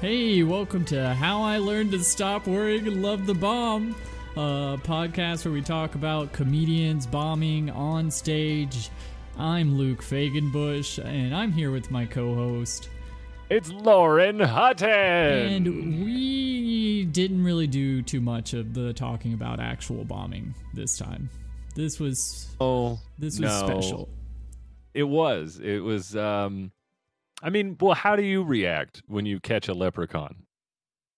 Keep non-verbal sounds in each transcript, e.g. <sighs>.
Hey, welcome to How I Learned to Stop Worrying and Love the Bomb, a podcast where we talk about comedians bombing on stage. I'm Luke Fagenbush, and I'm here with my co host. It's Lauren Hutton. And we didn't really do too much of the talking about actual bombing this time. This was oh, this was no. special. It was. It was. Um, I mean, well, how do you react when you catch a leprechaun?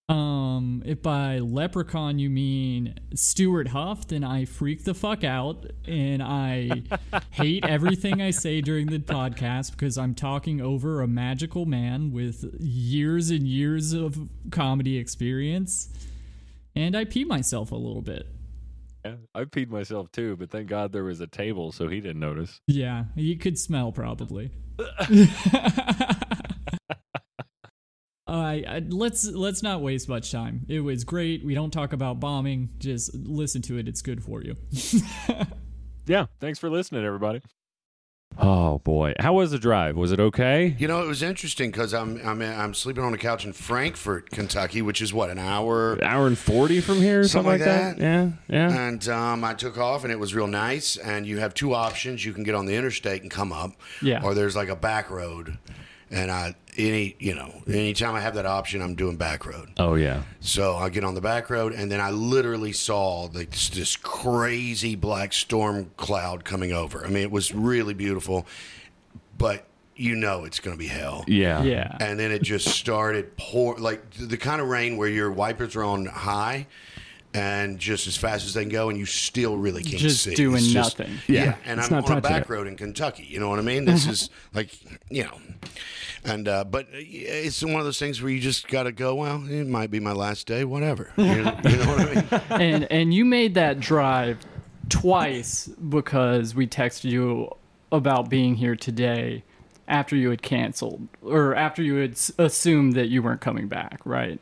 Um, if by leprechaun you mean Stewart Huff, then I freak the fuck out and I <laughs> hate everything I say during the podcast because I'm talking over a magical man with years and years of comedy experience. And I pee myself a little bit. Yeah, I peed myself too, but thank God there was a table, so he didn't notice. Yeah, you could smell probably. <laughs> <laughs> I uh, let's let's not waste much time. It was great. We don't talk about bombing. Just listen to it. It's good for you. <laughs> yeah, thanks for listening, everybody. Oh boy, how was the drive? Was it okay? You know, it was interesting because I'm I'm I'm sleeping on a couch in Frankfort, Kentucky, which is what an hour, An hour and forty from here, something, Something like like that. Yeah, yeah. and um, I took off, and it was real nice. And you have two options: you can get on the interstate and come up, Yeah. or there's like a back road. And I any you know anytime I have that option, I'm doing back road. oh yeah. So I get on the back road, and then I literally saw this, this crazy black storm cloud coming over. I mean, it was really beautiful, but you know it's going to be hell. Yeah. yeah. And then it just started pour like the kind of rain where your wipers are on high and just as fast as they can go, and you still really can't Just see. doing It's just- nothing. Yeah, Yeah, and it's I'm not on a back road in Kentucky. You know what I mean? This is <laughs> like you know, and uh, but it's one of those things where you just got to go. Well, it might be my last day. Whatever. <laughs> You know, you know what I mean? and and you made that drive twice because we texted you about being here today after you had canceled or after you had assumed that you weren't coming back, right?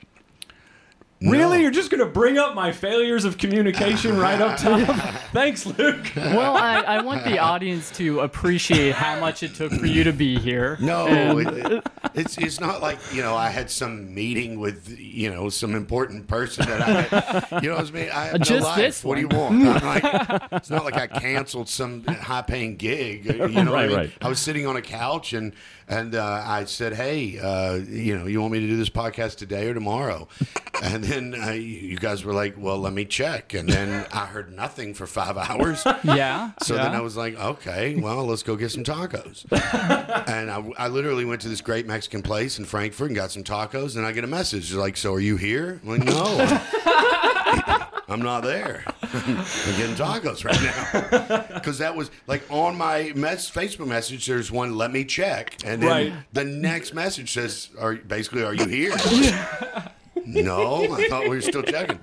Really? No. You're just going to bring up my failures of communication right up top? <laughs> <laughs> Thanks, Luke. Well, I, I want the audience to appreciate how much it took for you to be here. No, And- it, it- it's it's not like you know I had some meeting with you know some important person that I you know what I mean. I have no Just life. this What do you want? I'm like, it's not like I canceled some high paying gig. You <laughs> know, what I, mean? right. I was sitting on a couch and and uh, I said, hey, uh, you know, you want me to do this podcast today or tomorrow? <laughs> And then uh, you guys were like, well, let me check. And then I heard nothing for five <laughs> hours. yeah. So yeah. then I was like, okay, well, let's go get some tacos. <laughs> and I, I literally went to this great Mexican place in Frankfort and got some tacos. And I get a message like, so are you here? I'm like, no, I'm not there. <laughs> I'm getting tacos right now. <laughs> Because that was like on my mess, Facebook message, there's one, let me check. And then Right. the next message says, are basically, are you here? <laughs> no, I thought we were still checking.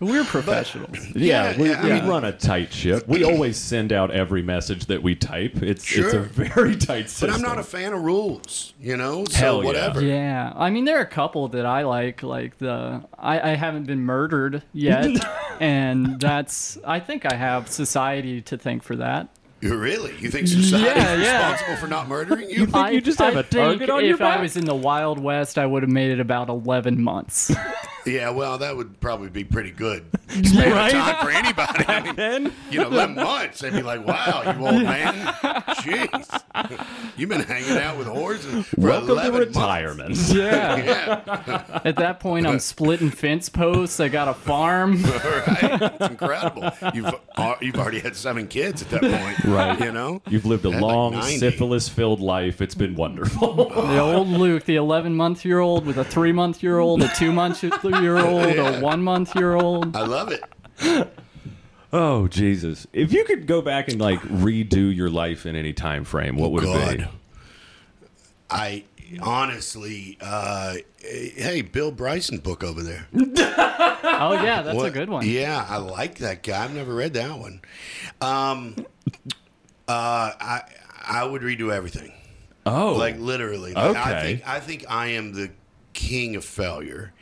We're professionals. <clears throat> Yeah, Yeah, we, yeah, we I mean- run a tight ship. We <clears throat> always send out every message that we type. It's it's a Sure. very tight system. But I'm not a fan of rules, you know? So Hell yeah. whatever. Yeah, I mean there are a couple that I like, like the I, I haven't been murdered <laughs> yet, and that's I think I have society to thank for that. You really? You think society Yeah, is yeah. responsible for not murdering you? think you just have I a target on if your back? If I was in the Wild West, I would have made it about eleven months. <laughs> yeah, well, that would probably be pretty good span <laughs> Right? of time for anybody. I mean, Then you know, 11 <laughs> months, they'd be like, wow, you old man. Jeez. You've been hanging out with horses for welcome to 11 months. retirement. yeah. Yeah, At that point, I'm splitting fence posts. I got a farm. right. It's incredible. You've uh, you've already had seven kids at that point, Right. You know, You've lived a Had like long 90. syphilis-filled life. It's been wonderful. The old Luke, the 11 month year old with a three month year old, a two month year old, a one month year old. I love it. oh Jesus! If you could go back and like redo your life in any time frame, what would it be? God. I honestly, uh, hey, Bill Bryson book over there. <laughs> Oh, yeah, that's a What- good one. Yeah, I like that guy. I've never read that one. Um, uh, I I would redo everything, Oh, like literally. Like, I Okay. think I think I am the king of failure.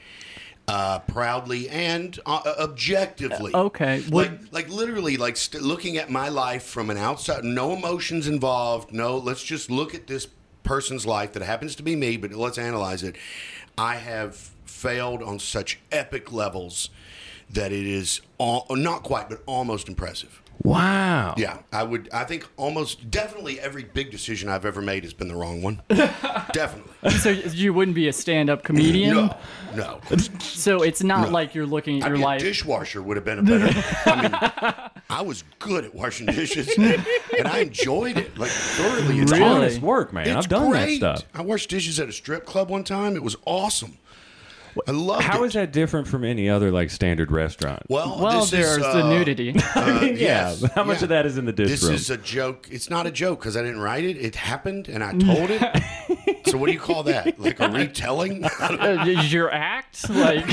uh, proudly and uh, objectively. Okay. Like, like literally, like st- looking at my life from an outside, no emotions involved. No, let's just look at this person's life that happens to be me, but let's analyze it. I have failed on such epic levels that it is all, not quite, but almost impressive. Wow. Yeah, I would. I think almost definitely every big decision I've ever made has been the wrong one. <laughs> definitely. So you wouldn't be a stand-up comedian. No, no. So it's not No. like you're looking at I your mean, a life. dishwasher would have been a better. <laughs> I mean, I was good at washing dishes, and <laughs> I enjoyed it like thoroughly. It's Really? Honest work, man. It's I've done great. that stuff. I washed dishes at a strip club one time. It was awesome. I loved How it. is that different from any other like standard restaurant? Well, well, this there's is, the uh, nudity. <laughs> uh, yeah. yes, How much yeah. of that is in the dish This room? is a joke. It's not a joke because I didn't write it. It happened, and I <laughs> told it. so what do you call that? Like a <laughs> retelling? is your act, like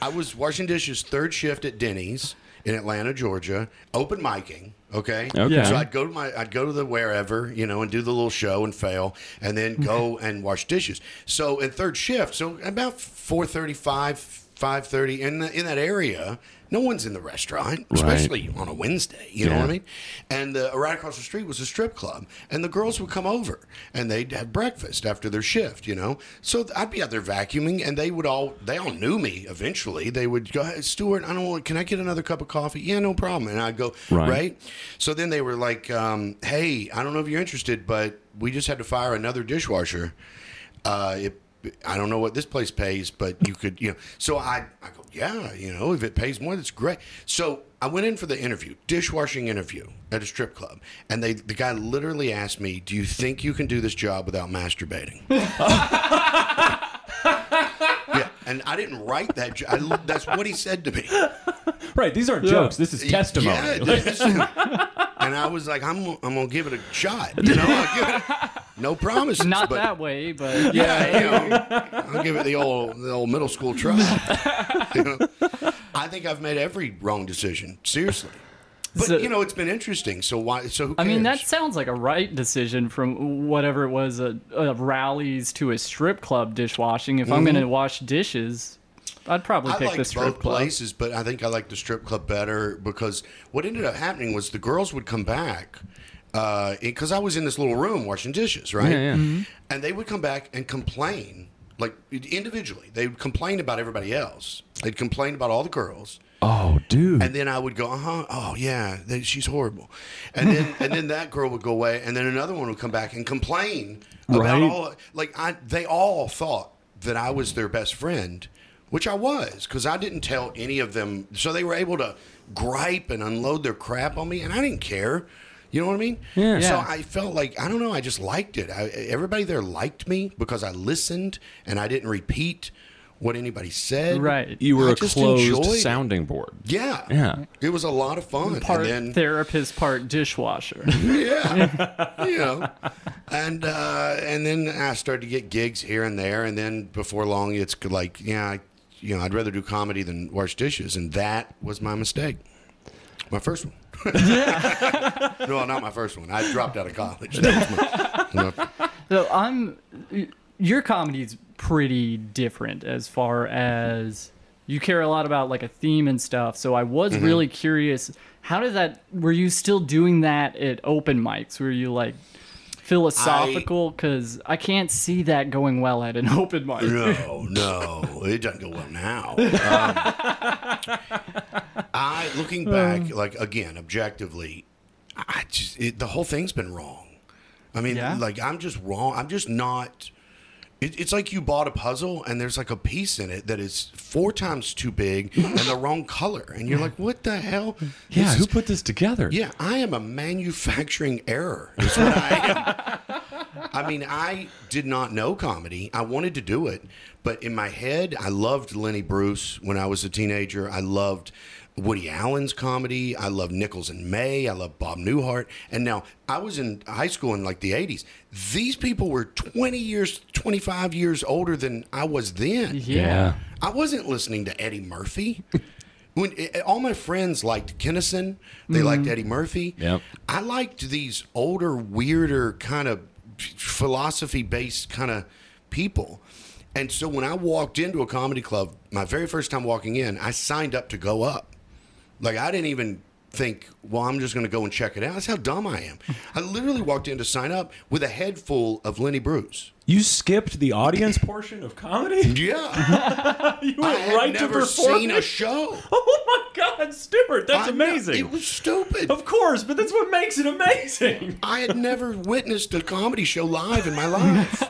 I was washing dishes third shift at Denny's in Atlanta, Georgia, open micing. Okay. Okay. Yeah. So I'd go to my, I'd go to the wherever, you know, and do the little show and fail, and then go and wash dishes. So in third shift, so about four thirty-five, five thirty, in the, in that area, no one's in the restaurant, especially on a Wednesday. You know what I mean? And uh, right across the street was a strip club, and the girls would come over and they'd have breakfast after their shift. You know, so I'd be out there vacuuming, and they would all they all knew me. Eventually, they would go, hey, Stewart, I don't want. Can I get another cup of coffee? Yeah, no problem. And I'd go Right. right. So then they were like, um, Hey, I don't know if you're interested, but we just had to fire another dishwasher. Uh, it, I don't know what this place pays, but you could, you know. So I, I go, yeah, you know, if it pays more, that's great. So I went in for the interview, dishwashing interview at a strip club, and they, the guy literally asked me, "Do you think you can do this job without masturbating?" <laughs> yeah, and I didn't write that. jo- I, that's what he said to me. <laughs> right. These aren't jokes. This is testimony. Yeah, this- <laughs> and I was like, I'm, I'm gonna give it a shot. You know, I'll give it, no promises. not but, that way, but <laughs> Yeah, you know, I'll give it the old, the old middle school try. You know? I think I've made every wrong decision. Seriously. But So- you know, it's been interesting. So why? So who I mean that sounds like a right decision from whatever it was, a, a rallies to a strip club dishwashing. If I'm gonna wash dishes, I'd probably Mm-hmm. I pick the strip both club. places, but I think I like the strip club better because what ended up happening was the girls would come back because I was in this little room washing dishes, right? Yeah, yeah. Mm-hmm. And they would come back and complain, like individually. They would complain about everybody else. They'd complain about all the girls. Oh, dude. And then I would go, uh huh. Oh yeah, they, she's horrible. And then and then that girl would go away, and then another one would come back and complain about Right. all. Like I, they all thought that I was their best friend, which I was, because I didn't tell any of them. So they were able to gripe and unload their crap on me, and I didn't care. You know what I mean? Yeah. So Yeah. I felt like I don't know. I just liked it. I, everybody there liked me because I listened and I didn't repeat what anybody said. Right. you were I a closed sounding board. Yeah. Yeah. It was a lot of fun. Part and then, therapist, part dishwasher. <laughs> yeah, you know, and uh, and then I started to get gigs here and there, and then before long, it's like, yeah, I, you know, I'd rather do comedy than wash dishes, and that was my mistake. My first one. <laughs> no, not my first one. I dropped out of college. That was my- <laughs> my- So I'm your comedy's pretty different as far as you care a lot about like a theme and stuff. So I was Mm-hmm. really curious, how did that were you still doing that at open mics? Were you like philosophical cuz I can't see that going well at an <laughs> open mic. No, no, it doesn't go well now. Um, I looking <laughs> back, like again, objectively, I just it, the whole thing's been wrong. I mean, Yeah? like I'm just wrong. I'm just not. It, it's like you bought a puzzle and there's like a piece in it that is four times too big and the wrong color, and you're like, "What the hell?" Yeah. This Who is- put this together? yeah, I am a manufacturing error. Is what I am. <laughs> I mean, I did not know comedy. I wanted to do it, but in my head, I loved Lenny Bruce when I was a teenager. I loved Woody Allen's comedy. I love Nichols and May. I love Bob Newhart. And now I was in high school in like the 80s. These people were 20 years, 25 years older than I was then. Yeah. I wasn't listening to Eddie Murphy. When eh, all my friends liked Kinison, they liked Eddie Murphy. Yep. I liked these older, weirder kind of philosophy-based kind of people. And so when I walked into a comedy club, my very first time walking in, I signed up to go up. Like I didn't even think, well, I'm just going to go and check it out. That's how dumb I am. I literally walked in to sign up with a head full of Lenny Bruce. You skipped the audience portion of comedy. <laughs> Yeah, <laughs> You I went had right to never performing. seen a show. <laughs> Oh my God, Stewart, that's I know, amazing. It was stupid. of course, but that's what makes it amazing. I had never witnessed a comedy show live in my life.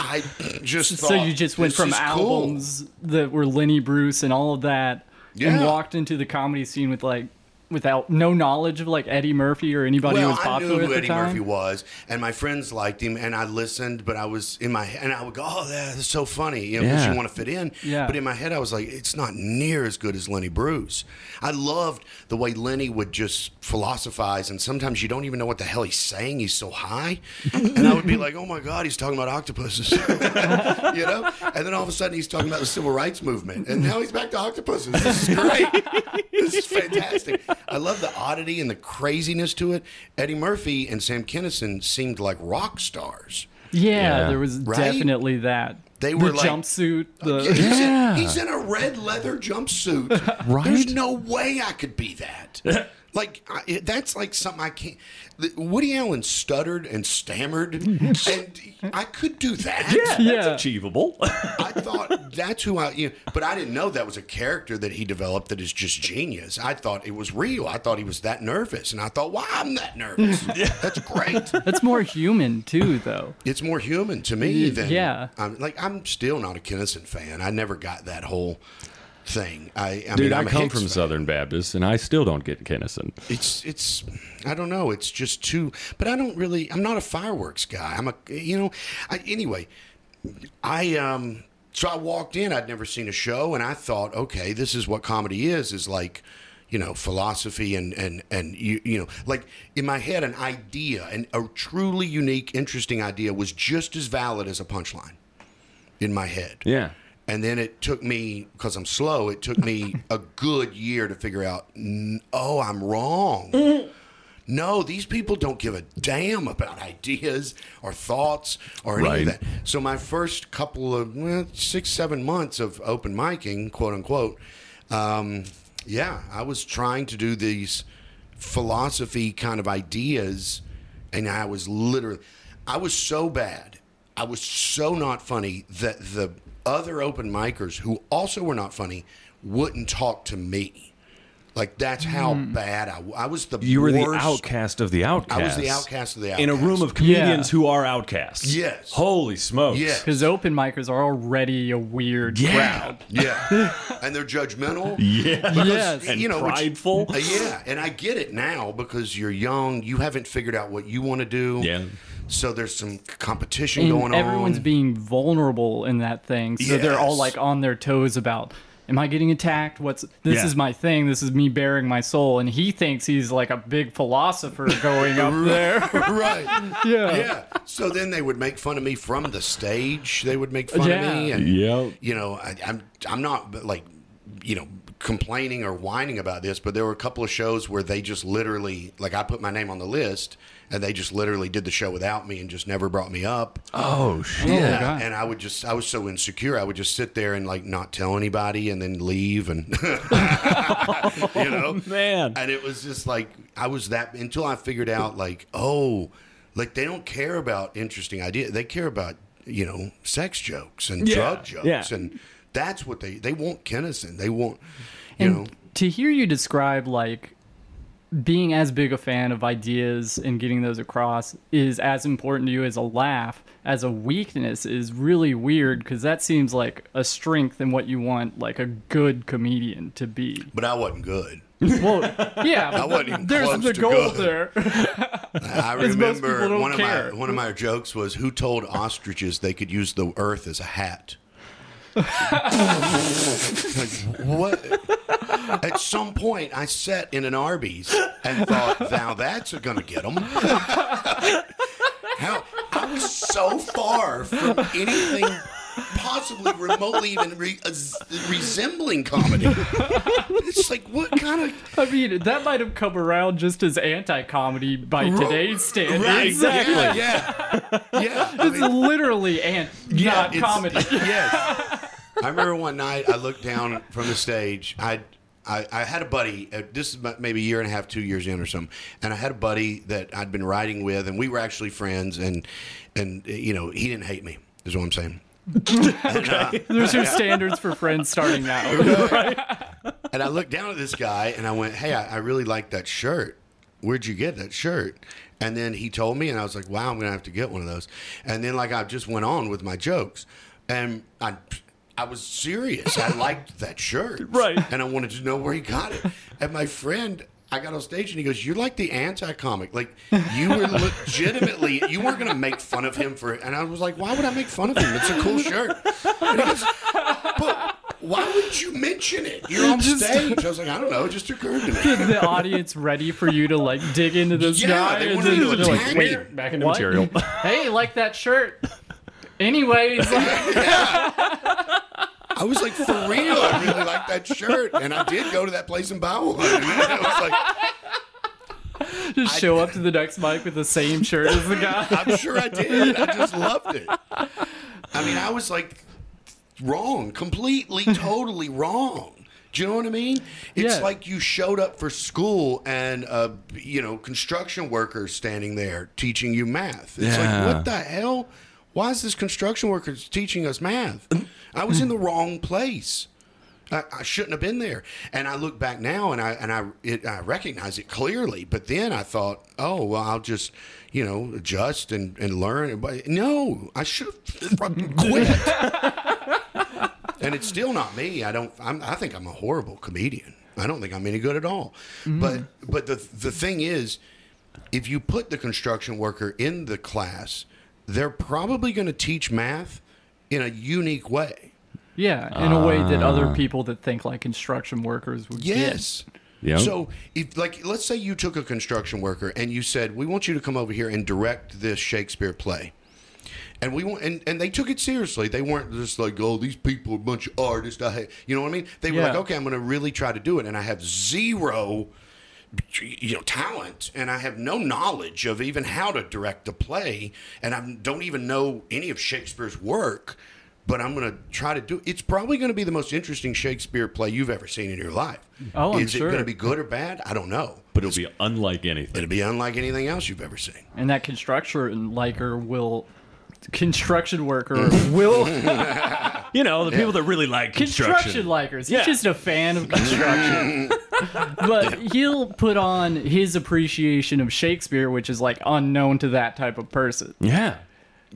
I just So thought, you just went from is cool. albums that were Lenny Bruce and all of that, and walked into the comedy scene with like without no knowledge of like Eddie Murphy or anybody who Well, was I popular knew at who the Eddie time. Murphy was, and my friends liked him, and I listened, but I was in my and I would go, "Oh, that's so funny," you know, because Yeah. you want to fit in. Yeah. But in my head, I was like, "It's not near as good as Lenny Bruce." I loved the way Lenny would just philosophize, and sometimes you don't even know what the hell he's saying. He's so high, and I would be like, "Oh my god, he's talking about octopuses," <laughs> you know. And then all of a sudden, he's talking about the civil rights movement, and now he's back to octopuses. This is great. this is fantastic. I love the oddity and the craziness to it. Eddie Murphy and Sam Kinison seemed like rock stars. Yeah, Yeah. there was Right? definitely that. They the were like- jumpsuit. The <laughs> he's, Yeah. in, he's in a red leather jumpsuit. <laughs> Right? There's no way I could be that. <laughs> Like I, that's like something I can't. the- Woody Allen stuttered and stammered, <laughs> and I could do that. Yeah, Yeah. that's achievable. <laughs> I thought that's who I, you know, but I didn't know that was a character that he developed that is just genius. I thought it was real. I thought he was that nervous, and I thought, "Why I'm that nervous? <laughs> That's great. that's more human too, though. It's more human to me than yeah. I'm like I'm still not a Kinison fan. I never got that whole thing. I, I Dude, mean, I come from fan. Southern Baptist, and I still don't get Kinison. It's it's I don't know. It's just too. But I don't really. I'm not a fireworks guy. I'm a you know. I, anyway, I um. So I walked in. I'd never seen a show, and I thought, okay, this is what comedy is. Is like. You know, philosophy and and and you you know, like in my head, an idea, and a truly unique, interesting idea, was just as valid as a punchline in my head. Yeah. And then it took me, because I'm slow, it took me a good year to figure out, oh, I'm wrong. No, these people don't give a damn about ideas or thoughts or any Right. of that. So my first couple of well, six, seven months of open micing, quote unquote, um, yeah, I was trying to do these philosophy kind of ideas, and I was literally, I was so bad, I was so not funny that the other open micers who also were not funny wouldn't talk to me. Like that's how bad I, I was. The You were the worst- outcast of the outcast. I was the outcast of the outcast. In a room of comedians Yeah. who are outcasts. Yes. Holy smokes. Yeah. Because open micers are already a weird Yeah. crowd. <laughs> Yeah, and they're judgmental. Yeah. <laughs> Yes. And you know, which- prideful. Uh, yeah, and I get it now because you're young. You haven't figured out what you want to do. Yeah. So there's some competition And going everyone's on. Everyone's being vulnerable in that thing. So they're all like on their toes about am I getting attacked? What's this Yeah. is my thing. This is me bearing my soul and he thinks he's like a big philosopher going up <laughs> there. <laughs> right. Yeah. Yeah. So then they would make fun of me from the stage. They would make fun Yeah. of me, and Yep. you know, I, I'm I'm not like, you know, complaining or whining about this, but there were a couple of shows where they just literally, like, I put my name on the list, and they just literally did the show without me and just never brought me up. Oh, oh shit. yeah, God. and I would just, I was so insecure, I would just sit there and like not tell anybody, and then leave, and <laughs> you know, <laughs> Man. and it was just like I was that until I figured out like oh like they don't care about interesting ideas they care about you know sex jokes and Yeah, drug jokes yeah. and that's what they they want Kinison they want you And know. to hear you describe like being as big a fan of ideas and getting those across is as important to you as a laugh as a weakness is really weird because that seems like a strength in what you want like a good comedian to be. But I wasn't good. Well yeah <laughs> I wasn't even there's close the to goal good. there. <laughs> I <laughs> remember one of my one of my jokes was who told ostriches they could use the earth as a hat like, what at some point I sat in an Arby's and thought now that's gonna get them how I was so far from anything possibly remotely even re- uh, as- resembling comedy it's like what kind of i mean that might have come around just as anti-comedy by today's standards Right, Exactly. Yeah, yeah. yeah. I it's mean, literally ant not it's- comedy Yes. I remember one night I looked down from the stage. I I, I had a buddy. Uh, this is maybe a year and a half, two years in or something. And I had a buddy that I'd been riding with, and we were actually friends. And and uh, you know, he didn't hate me. Is what I'm saying. <laughs> Okay. There's your standards for friends starting out. <laughs> And I looked down at this guy and I went, Hey, I, I really like that shirt. Where'd you get that shirt? And then he told me, and I was like, Wow, I'm going to have to get one of those. And then, like, I just went on with my jokes. And I, I was serious. I liked that shirt. <laughs> Right. And I wanted to know where he got it. And my friend, I got on stage and he goes, You're like the anti comic. Like, you were legitimately, you weren't going to make fun of him for it. And I was like, Why would I make fun of him? It's a cool shirt. And he goes, But why would you mention it? You're on stage. I was like, I don't know. It just occurred to me. the audience ready for you to like dig into this Yeah, guy they wanted to they're like, wait. Back into What? material. <laughs> hey, like that shirt. Anyways, <laughs> like, I was like, for real, I really like that shirt. And I did go to that place and buy one. I was like, just show up to the next mic with the same shirt as the guy. I'm sure I did. I just loved it. I mean, I was like wrong, completely, totally wrong. Do you know what I mean? It's Yeah. like you showed up for school and uh, you know construction worker standing there teaching you math. It's Yeah. like what the hell? Why is this construction worker teaching us math? I was in the wrong place. I, I shouldn't have been there. And I look back now and I and I it, I recognize it clearly. But then I thought, oh well, I'll just you know adjust and and learn. But no, I should have fucking quit. and it's still not me. I don't. I'm, I think I'm a horrible comedian. I don't think I'm any good at all. Mm-hmm. But but the the thing is, if you put the construction worker in the class, they're probably going to teach math in a unique way. Yeah, in a way that other ah. people that think like construction workers would get. Yes. Yep. So, if like, let's say you took a construction worker and you said, "We want you to come over here and direct this Shakespeare play," and we want, and, and they took it seriously. They weren't just like, "Oh, these people are a bunch of artists." I hate, you know what I mean? They were Yeah. like, "Okay, I'm going to really try to do it," and I have zero, you know, talent, and I have no knowledge of even how to direct a play, and I don't even know any of Shakespeare's work. But I'm going to try to do. It's probably going to be the most interesting Shakespeare play you've ever seen in your life. Oh, I'm Is it going to be good or bad? I don't know. but it'll be unlike anything. It'll be unlike anything else you've ever seen. And that construction liker will, construction worker <laughs> will, <laughs> You know, the people that really like construction construction. likers. He's Yeah. just a fan of construction. <laughs> <laughs> but he'll put on his appreciation of Shakespeare, which is like unknown to that type of person. Yeah.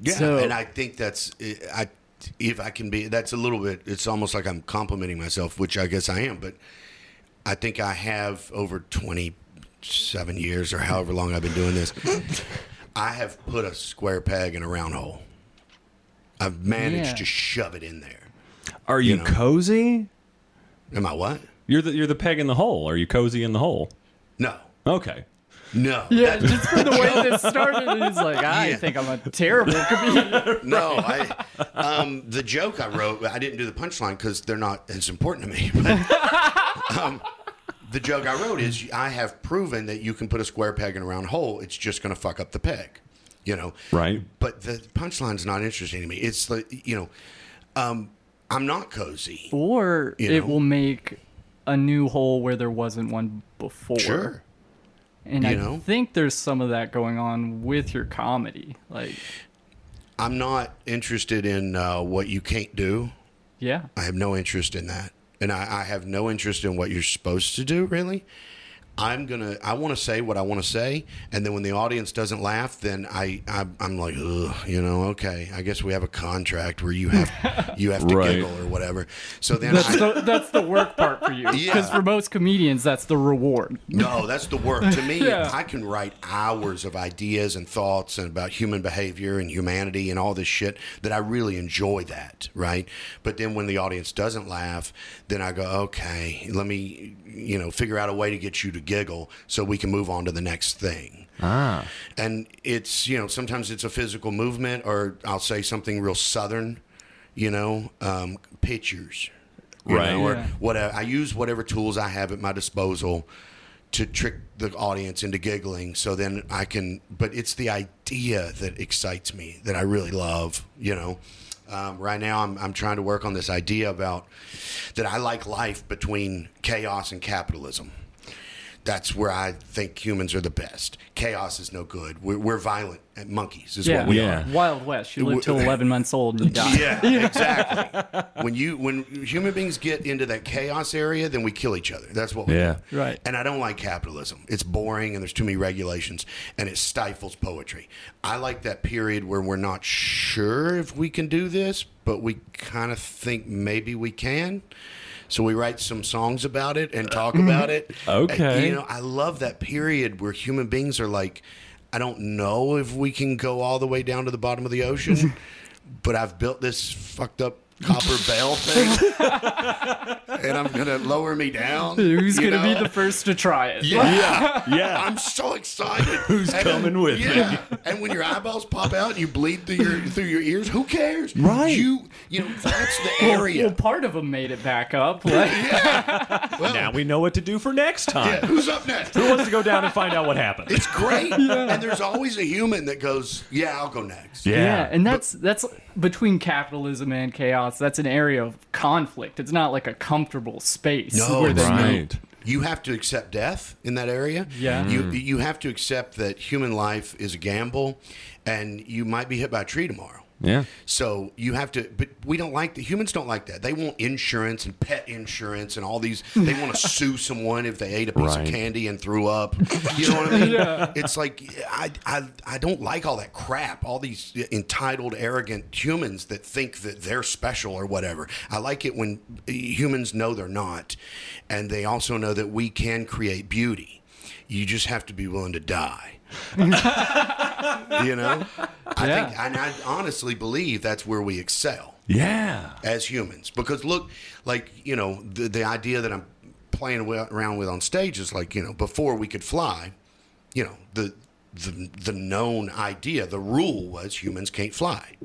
Yeah, So- and I think that's I if I can be that's a little bit. It's almost like I'm complimenting myself, which I guess I am. But I think I have over 27 years or however long I've been doing this. <laughs> I have put a square peg in a round hole. I've managed Yeah. to shove it in there. Are you, know. cozy? Am I what? You're the you're the peg in the hole. Are you cozy in the hole? No, Okay. no. Yeah, That- just from the way this <laughs> started, he's like, I Yeah. think I'm a terrible comedian. <laughs> No, I um, the joke I wrote, I didn't do the punchline because they're not as important to me. <laughs> But, um, the joke I wrote is I have proven that you can put a square peg in a round hole. It's just going to fuck up the peg, you know. Right. But the punchline's not interesting to me. It's like you know, um, I'm not cozy. Or You it know? will make a new hole where there wasn't one before. Sure. And You I know? think there's some of that going on with your comedy. Like, I'm not interested in uh, what you can't do. yeah. I have no interest in that. And I, I have no interest in what you're supposed to do, really. I'm gonna. I want to say what I want to say, and then when the audience doesn't laugh, then I, I I'm like, Ugh, you know, okay. I guess we have a contract where you have <laughs> you have to Right. giggle or whatever. So then That's I, the, that's the work part for you. Because <laughs> Yeah. for most comedians, that's the reward. No, that's the work. To <laughs> me, Yeah. I can write hours of ideas and thoughts and about human behavior and humanity and all this shit that I really enjoy that, right? But then when the audience doesn't laugh, then I go, okay, let me, you know, figure out a way to get you to giggle so we can move on to the next thing. Ah. And it's, you know, sometimes it's a physical movement or I'll say something real southern, you know, um, pictures. Right. know, or Yeah. whatever. I use whatever tools I have at my disposal to trick the audience into giggling so then I can but it's the idea that excites me that I really love, you know. Um, right now, I'm, I'm trying to work on this idea about that I like life between chaos and capitalism. That's where I think humans are the best. Chaos is no good. We're, we're violent monkeys, is Yeah, what we Yeah. are. Wild West. You live till <laughs> 11 months old and you die. Yeah, <laughs> exactly. when you when human beings get into that chaos area, then we kill each other. That's what we Yeah. do. Right. And I don't like capitalism. It's boring and there's too many regulations and it stifles poetry. I like that period where we're not sure if we can do this, but we kind of think maybe we can. So we write some songs about it and talk about it. <laughs> Okay. And, you know, I love that period where human beings are like, I don't know if we can go all the way down to the bottom of the ocean, <laughs> but I've built this fucked up copper bell thing, and I'm gonna lower me down. Who's you going to know? be the first to try it? Yeah. Yeah. <laughs> I'm so excited. Who's And coming with me? yeah. And when your eyeballs pop out and you bleed through your through your ears, who cares? Right. You you know that's the Well, area. well, part of them made it back up. Like, <laughs> Well, now we know what to do for next time. yeah, who's up next? Who wants to go down and find out what happened? It's great. <laughs> Yeah. And there's always a human that goes, "Yeah, I'll go next." yeah. and that's that's between capitalism and chaos. That's an area of conflict. It's not like a comfortable space. No, where there's no- right. You have to accept death in that area. Yeah. You mm. you have to accept that human life is a gamble, and you might be hit by a tree tomorrow. Yeah. So you have to, but we don't like the humans. Don't like that. They want insurance and pet insurance and all these. They want to <laughs> sue someone if they ate a piece Right. of candy and threw up. You know what I <laughs> mean? It's like I, I I don't like all that crap. All these entitled, arrogant humans that think that they're special or whatever. I like it when humans know they're not, and they also know that we can create beauty. You just have to be willing to die. <laughs> you know, I Yeah. think, and I honestly believe that's where we excel Yeah. as humans. Because look, like you know, the the idea that I'm playing around with on stage is like you know, before we could fly, you know, the the the known idea, the rule was humans can't fly.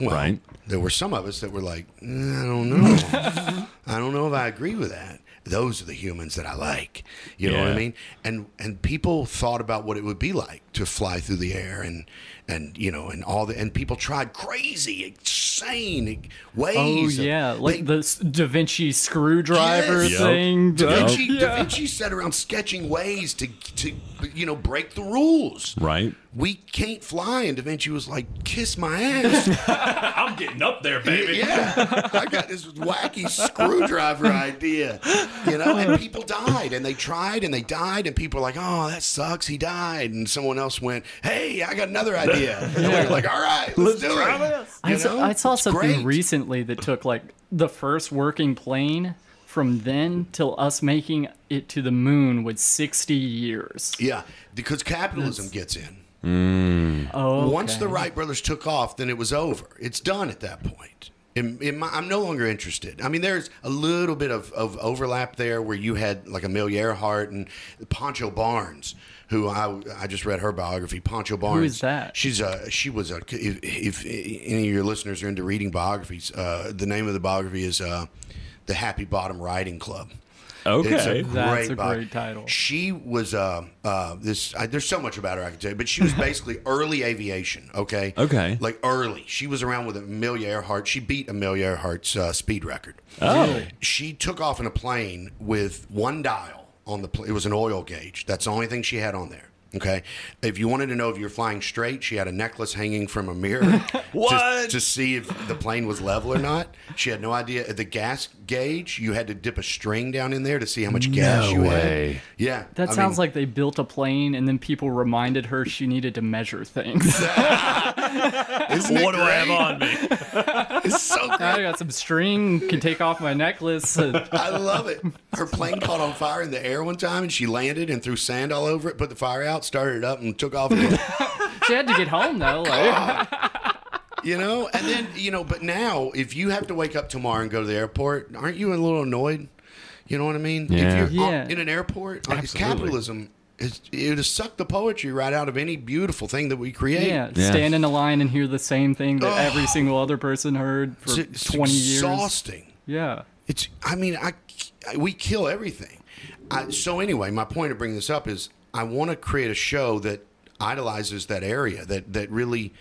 Well, Right. there were some of us that were like, "Mm, I don't know, <laughs> I don't know if I agree with that. Those are the humans that I like. You know what I mean? And and people thought about what it would be like to fly through the air and and you know and all the and people tried crazy, insane oh, ways. Oh of- yeah, like they- the Da Vinci screwdriver Yes. thing. Da Vinci, yeah. da Vinci sat around sketching ways to, to, you know, break the rules. Right. We can't fly, and Da Vinci was like, "Kiss my ass." <laughs> I'm getting up there, baby. yeah, I got this wacky screwdriver idea, you know. And people died, and they tried, and they died, and people were like, "Oh, that sucks. He died." And someone else went, "Hey, I got another idea." <laughs> And we were like, "All right, let's, do it." I saw. I saw It's something great. recently that took like the first working plane from then till us making it to the moon was 60 years. Yeah, because capitalism gets in. Oh, Once the Wright brothers took off, then it was over. It's done at that point. In, in my, I'm no longer interested. I mean, there's a little bit of, of overlap there where you had like Amelia Earhart and Pancho Barnes, who I, I just read her biography. Pancho Barnes. is that? She's a she was a. If, if any of your listeners are into reading biographies, uh, the name of the biography is uh, the Happy Bottom Riding Club. It's a Okay. That's a bi- great title. She was uh, uh, this. I, there's so much about her I can tell you, but she was <laughs> basically early aviation. Okay. Okay. Like early. She was around with Amelia Earhart. She beat Amelia Earhart's uh, speed record. Oh. She took off in a plane with one dial on the. Pl- it was an oil gauge. That's the only thing she had on there. Okay. If you wanted to know if you're flying straight, she had a necklace hanging from a mirror <laughs> to- What? To, see if the plane was level or not. She had no idea. The gas gauge, you had to dip a string down in there to see how much gas you way. had. Yeah. That I sounds mean, like they built a plane and then people reminded her she needed to measure things. <laughs> Isn't it What do I have great? on me? It's so <laughs> I got some string, can take off my necklace. Uh, I love it. Her plane caught on fire in the air one time, and she landed and threw sand all over it, put the fire out, started up, and took off <laughs> again. she had to get home though. Like, you know, and then you know, but now if you have to wake up tomorrow and go to the airport, aren't you a little annoyed? You know what I mean? Yeah. If you're on- Yeah. in an airport, like capitalism. Is, it would suck the poetry right out of any beautiful thing that we create. yeah, Yeah. stand in a line and hear the same thing that every single other person heard for It's, it's 20 years. exhausting. Yeah. It's. I mean, I, I- we kill everything. I, so anyway, my point of bringing this up is I want to create a show that idolizes that area that that really,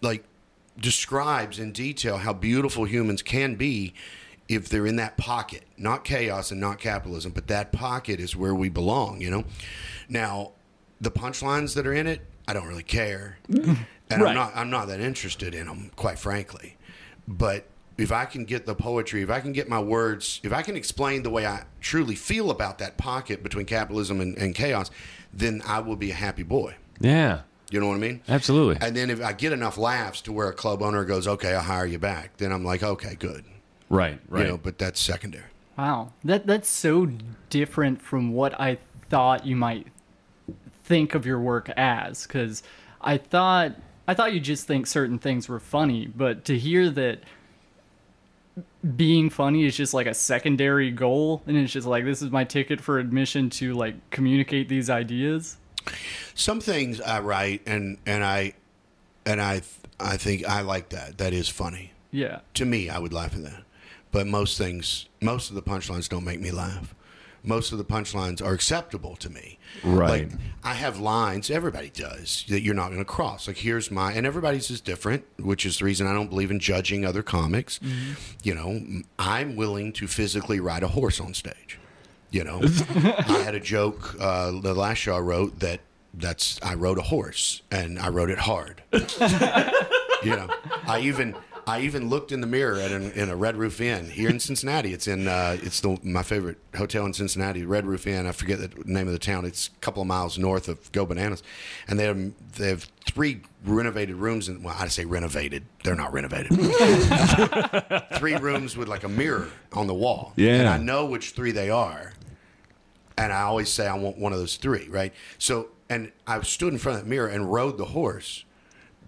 like, describes in detail how beautiful humans can be if they're in that pocket, not chaos and not capitalism, but that pocket is where we belong, you know? Now, the punchlines that are in it, I don't really care. Mm-hmm. And Right. I'm not I'm not that interested in them, quite frankly. But if I can get the poetry, if I can get my words, if I can explain the way I truly feel about that pocket between capitalism and, and chaos, then I will be a happy boy. Yeah. You know what I mean? Absolutely. And then if I get enough laughs to where a club owner goes, "Okay, I'll hire you back," then I'm like, "Okay, good." Right. Right. You know, but that's secondary. Wow, that that's so different from what I thought you might think of your work as. Because I thought I thought you just think certain things were funny, but to hear that being funny is just like a secondary goal, and it's just like this is my ticket for admission to like communicate these ideas. Some things I write, and and I, and I, I think I like that. That is funny Yeah, to me. I would laugh at that. But most things, most of the punchlines don't make me laugh. Most of the punchlines are acceptable to me. Right. Like I have lines, everybody does, that you're not going to cross. Like here's my, and everybody's is different, which is the reason I don't believe in judging other comics. You know, I'm willing to physically ride a horse on stage. You know, <laughs> I had a joke uh, the last show I wrote that that's I rode a horse and I rode it hard. <laughs> you know, I even I even looked in the mirror at an, in a Red Roof Inn here in Cincinnati. It's in uh, it's the my favorite hotel in Cincinnati, Red Roof Inn. I forget the name of the town. It's a couple of miles north of Go Bananas, and they have they have three renovated rooms. And well, I say renovated, they're not renovated. <laughs> three rooms with like a mirror on the wall. Yeah. and I know which three they are and I always say I want one of those three, right? So, and I stood in front of that mirror and rode the horse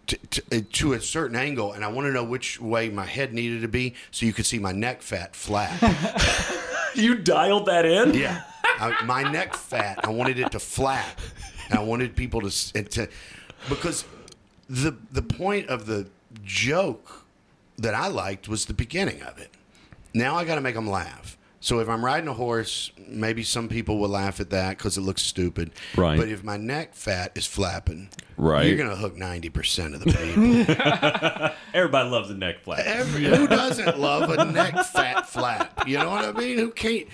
to, to, uh, to a certain angle, and I want to know which way my head needed to be so you could see my neck fat flat. <laughs> You dialed that in? yeah, I, my neck fat. I wanted it to flap, and I wanted people to uh, to because the the point of the joke that I liked was the beginning of it. Now I got to make them laugh. So if I'm riding a horse, maybe some people will laugh at that because it looks stupid. Right. But if my neck fat is flapping, Right. you're gonna hook ninety percent of the people. <laughs> Everybody loves a neck flap. Every, who doesn't love a neck fat flap? You know what I mean? Who can't?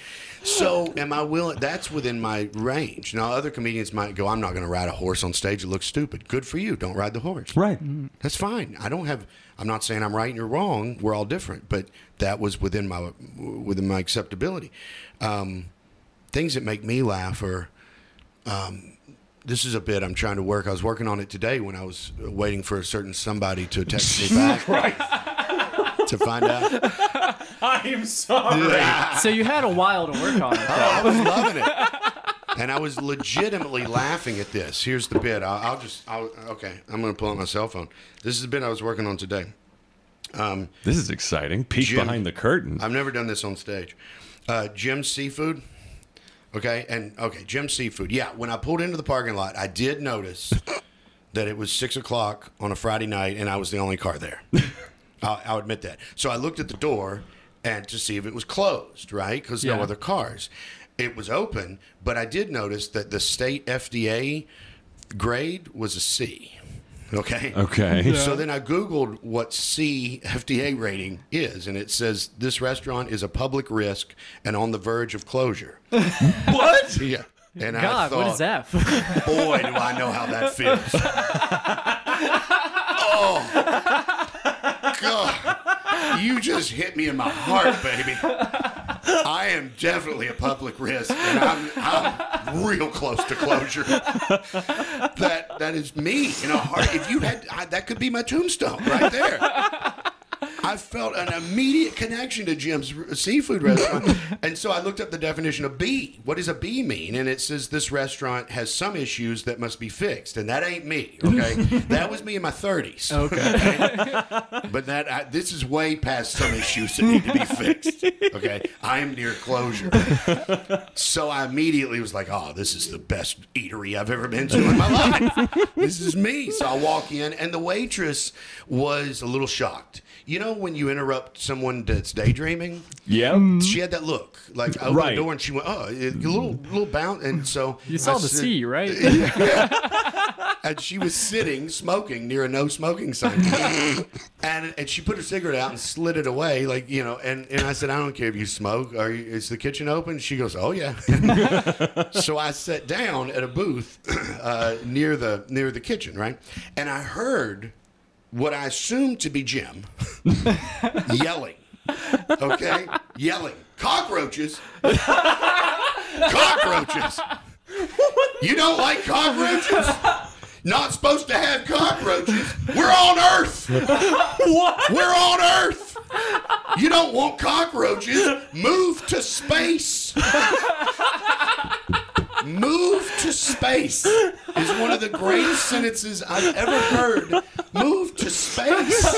So, am I willing? That's within my range. Now, other comedians might go, "I'm not going to ride a horse on stage. It looks stupid." Good for you. Don't ride the horse. Right. That's fine. I don't have. I'm not saying I'm right and you're wrong. We're all different, but that was within my within my acceptability. Um, things that make me laugh are. Um, this is a bit I'm trying to work. I was working on it today when I was waiting for a certain somebody to text me <laughs> back to find out. <laughs> I am sorry. so you had a while to work on it. Oh, I was loving it. <laughs> And I was legitimately laughing at this. Here's the bit. I'll, I'll just, I'll, okay, I'm going to pull out my cell phone. This is the bit I was working on today. This is exciting. Peek Jim- behind the curtain. I've never done this on stage. Uh, Jim's Seafood. Okay. And, okay, Jim Seafood. Yeah. When I pulled into the parking lot, I did notice <laughs> that it was six o'clock on a Friday night and I was the only car there. <laughs> I'll, I'll admit that. So I looked at the door and to see if it was closed, right? Because no other cars. It was open, but I did notice that the state FDA grade was a C. Okay. Okay. So then I Googled what C FDA rating is, and it says this restaurant is a public risk and on the verge of closure. <laughs> What? Yeah. And I God, thought, what is F? <laughs> boy, do I know how that feels. <laughs> oh, God. You just hit me in my heart, baby. I am definitely a public risk, and I'm, I'm real close to closure. That that is me in a heart. If you had, I, that could be my tombstone right there. I felt an immediate connection to Jim's seafood restaurant. <laughs> and so I looked up the definition of B. What does a B mean? And it says this restaurant has some issues that must be fixed. And that ain't me, okay? <laughs> that was me in my 30s. Okay. <laughs> But that I, this is way past some issues that need to be fixed. Okay, I am near closure. So I immediately was like, "Oh, this is the best eatery I've ever been to in my life. this is me." So I walk in, and the waitress was a little shocked. You know when you interrupt someone that's daydreaming? yeah. She had that look, like I opened Right. the door, and she went, "Oh, a little, little bounce." And so <laughs> You saw I the said- C, right? <laughs> and she was sitting smoking near a no smoking sign. <laughs> and and she put her cigarette out and slid it away, like you know. And, and I said, I don't care if you smoke. Are you, is the kitchen open? She goes, Oh yeah. so I sat down at a booth <clears throat> uh, near the near the kitchen, right? And I heard what I assumed to be Jim <laughs> yelling. Okay, yelling cockroaches, <laughs> cockroaches. <laughs> You don't like cockroaches? Not supposed to have cockroaches. We're on Earth. <laughs> What? We're on Earth. You don't want cockroaches? Move to space. Move to space is one of the greatest sentences I've ever heard. Move to space.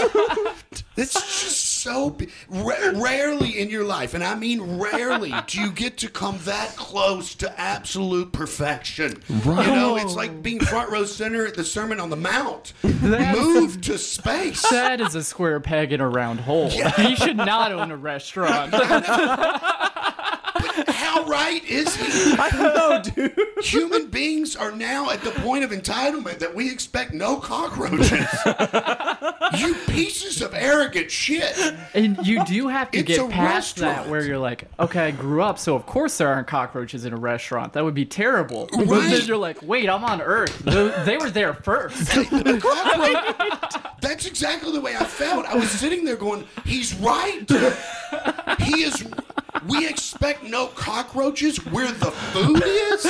It's just so ra- rarely in your life, and I mean rarely, <laughs> do you get to come that close to absolute perfection. You know, it's like being front row center at the Sermon on the Mount. Move to space. That is a square peg in a round hole. He should not own a restaurant. <laughs> How right is he? I don't know, dude. Human beings are now at the point of entitlement that we expect no cockroaches. <laughs> you pieces of arrogant shit. And you do have to It's get past that where you're like, okay, I grew up, so of course there aren't cockroaches in a restaurant. That would be terrible. But Right. then you're like, wait, I'm on Earth. They, they were there first. <laughs> That's exactly the way I felt. I was sitting there going, he's right. He is. We expect no cockroaches where the food is.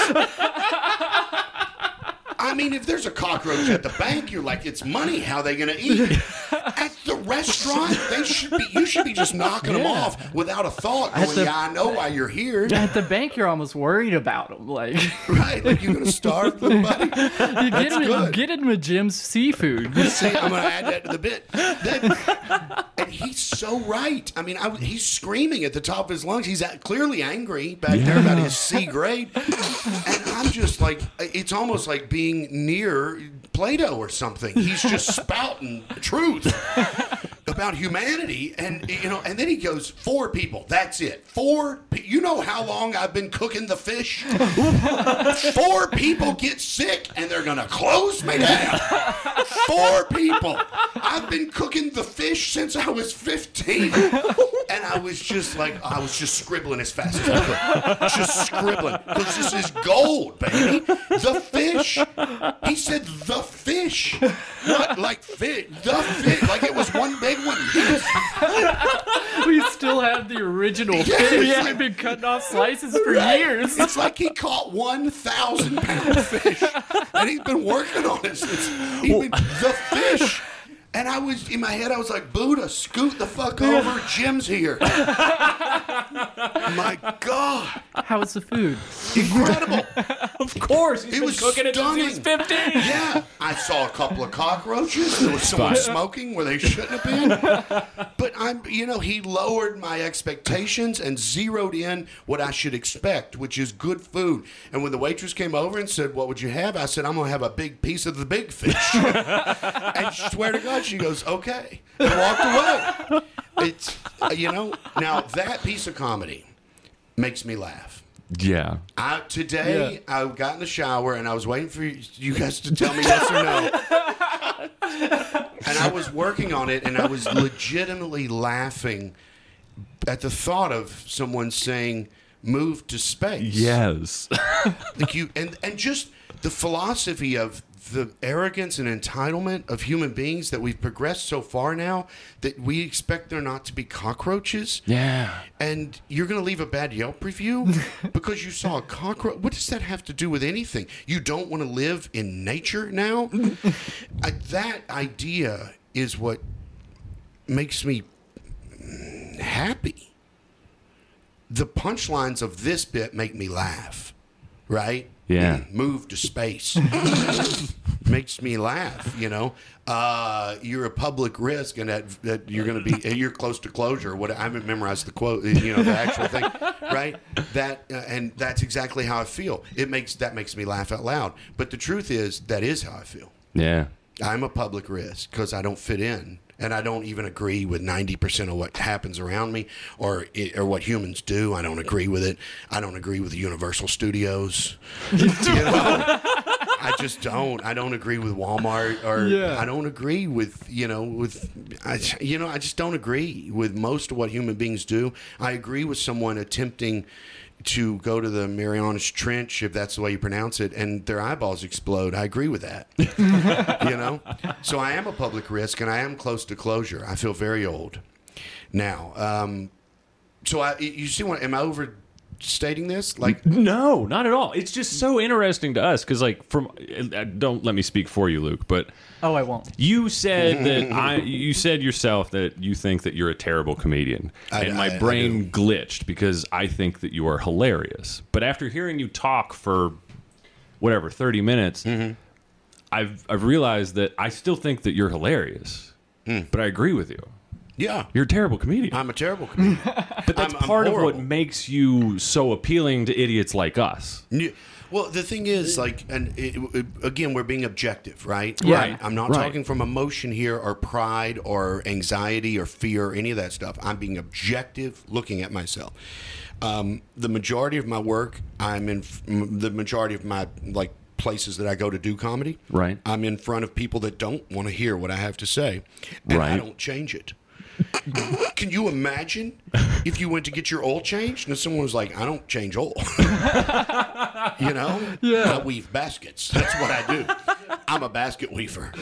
I mean, if there's a cockroach at the bank, you're like, it's money. How are they going to eat? <laughs> At the restaurant, they should be. You should be just knocking them off without a thought. Going, the- yeah, I know why you're here. At the bank, you're almost worried about them. Like, Right? Like you're going to starve them, <laughs> buddy. you get him, good. get him a Jim's seafood. See, I'm going to add that to the bit. That- and he's so right. I mean, I, he's screaming at the top of his lungs. He's clearly angry back there about his C grade. And I'm just like, uh, it's almost like being near Plato or something. He's just <laughs> spouting truth <laughs> about humanity. And, you know, and then he goes, four people. That's it. Four. pe- You know how long I've been cooking the fish? <laughs> Four people get sick and they're going to close me down. Four people. I've been cooking the fish since I was 15. And I was just like, I was just scribbling as fast as I could. Just scribbling. Because this is gold, baby. The fish. He said the fish. Not like fish. The fish. Like it was one big one. He <laughs> we still have the original Yeah, fish. it's We haven't been cutting off slices for Right. years. It's like he caught 1,000 pound fish. And he's been working on it since he's been, the fish. And I was, in my head, I was like, Buddha, scoot the fuck over. Jim's here. my God. How was the food? Incredible. Of course, he's It been was cooking it since he was stunning. 15. Yeah, I saw a couple of cockroaches. There was someone smoking where they shouldn't have been. But I'm, you know, he lowered my expectations and zeroed in what I should expect, which is good food. And when the waitress came over and said, "What would you have?" I said, "I'm gonna have a big piece of the big fish." <laughs> and swear to God, she goes, "Okay," and walked away. It's, you know, now that piece of comedy makes me laugh. Yeah. I, today, I got in the shower and I was waiting for you guys to tell me yes or no. and I was working on it and I was legitimately laughing at the thought of someone saying, move to space. Yes. Like you, and, and just the philosophy of the arrogance and entitlement of human beings that we've progressed so far now that we expect there not to be cockroaches yeah. and you're going to leave a bad Yelp review <laughs> because you saw a cockroach. What does that have to do with anything? You don't want to live in nature now? <laughs> I, that idea is what makes me happy. The punchlines of this bit make me laugh, right? Yeah. Move to space. <laughs> makes me laugh. You know, uh, you're a public risk, and that, that you're going to be you're close to closure. What I haven't memorized the quote, you know, the actual thing, right? That uh, and that's exactly how I feel. It makes that makes me laugh out loud. But the truth is, that is how I feel. Yeah. I'm a public risk because I don't fit in. And I don't even agree with 90% of what happens around me or or what humans do. I don't agree with it. I don't agree with the Universal Studios. <laughs> you know? I just don't. I don't agree with Walmart, or Yeah. I don't agree with you know with I, you know I just don't agree with most of what human beings do. I agree with someone attempting to go to the Marianas Trench, if that's the way you pronounce it, and their eyeballs explode. I agree with that. <laughs> you know, so I am a public risk, and I am close to closure. I feel very old now. Um, so I, you see, what am I overstating this? Like, No, not at all. It's just so interesting to us because, like, from uh, don't let me speak for you, Luke, but Oh, I won't. you said that <laughs> I. You said yourself that you think that you're a terrible comedian, I- and my I- I brain do. glitched because I think that you are hilarious. But after hearing you talk for whatever thirty minutes, Mm-hmm. I've I've realized that I still think that you're hilarious, Hmm. but I agree with you. Yeah, You're a terrible comedian. I'm a terrible comedian. <laughs> but that's I'm- I'm part of what makes you so appealing to idiots like us. Yeah. Well, the thing is, like, and it, it- again, we're being objective, right? Yeah. Right. I'm not Right. talking from emotion here, or pride, or anxiety, or fear, or any of that stuff. I'm being objective, looking at myself. Um, the majority of my work, I'm in. The majority of my like places that I go to do comedy, Right. I'm in front of people that don't want to hear what I have to say, and I don't change it. Can you imagine if you went to get your oil changed and someone was like, "I don't change oil." <laughs> you know? Yeah. I weave baskets. That's what I do. I'm a basket weaver.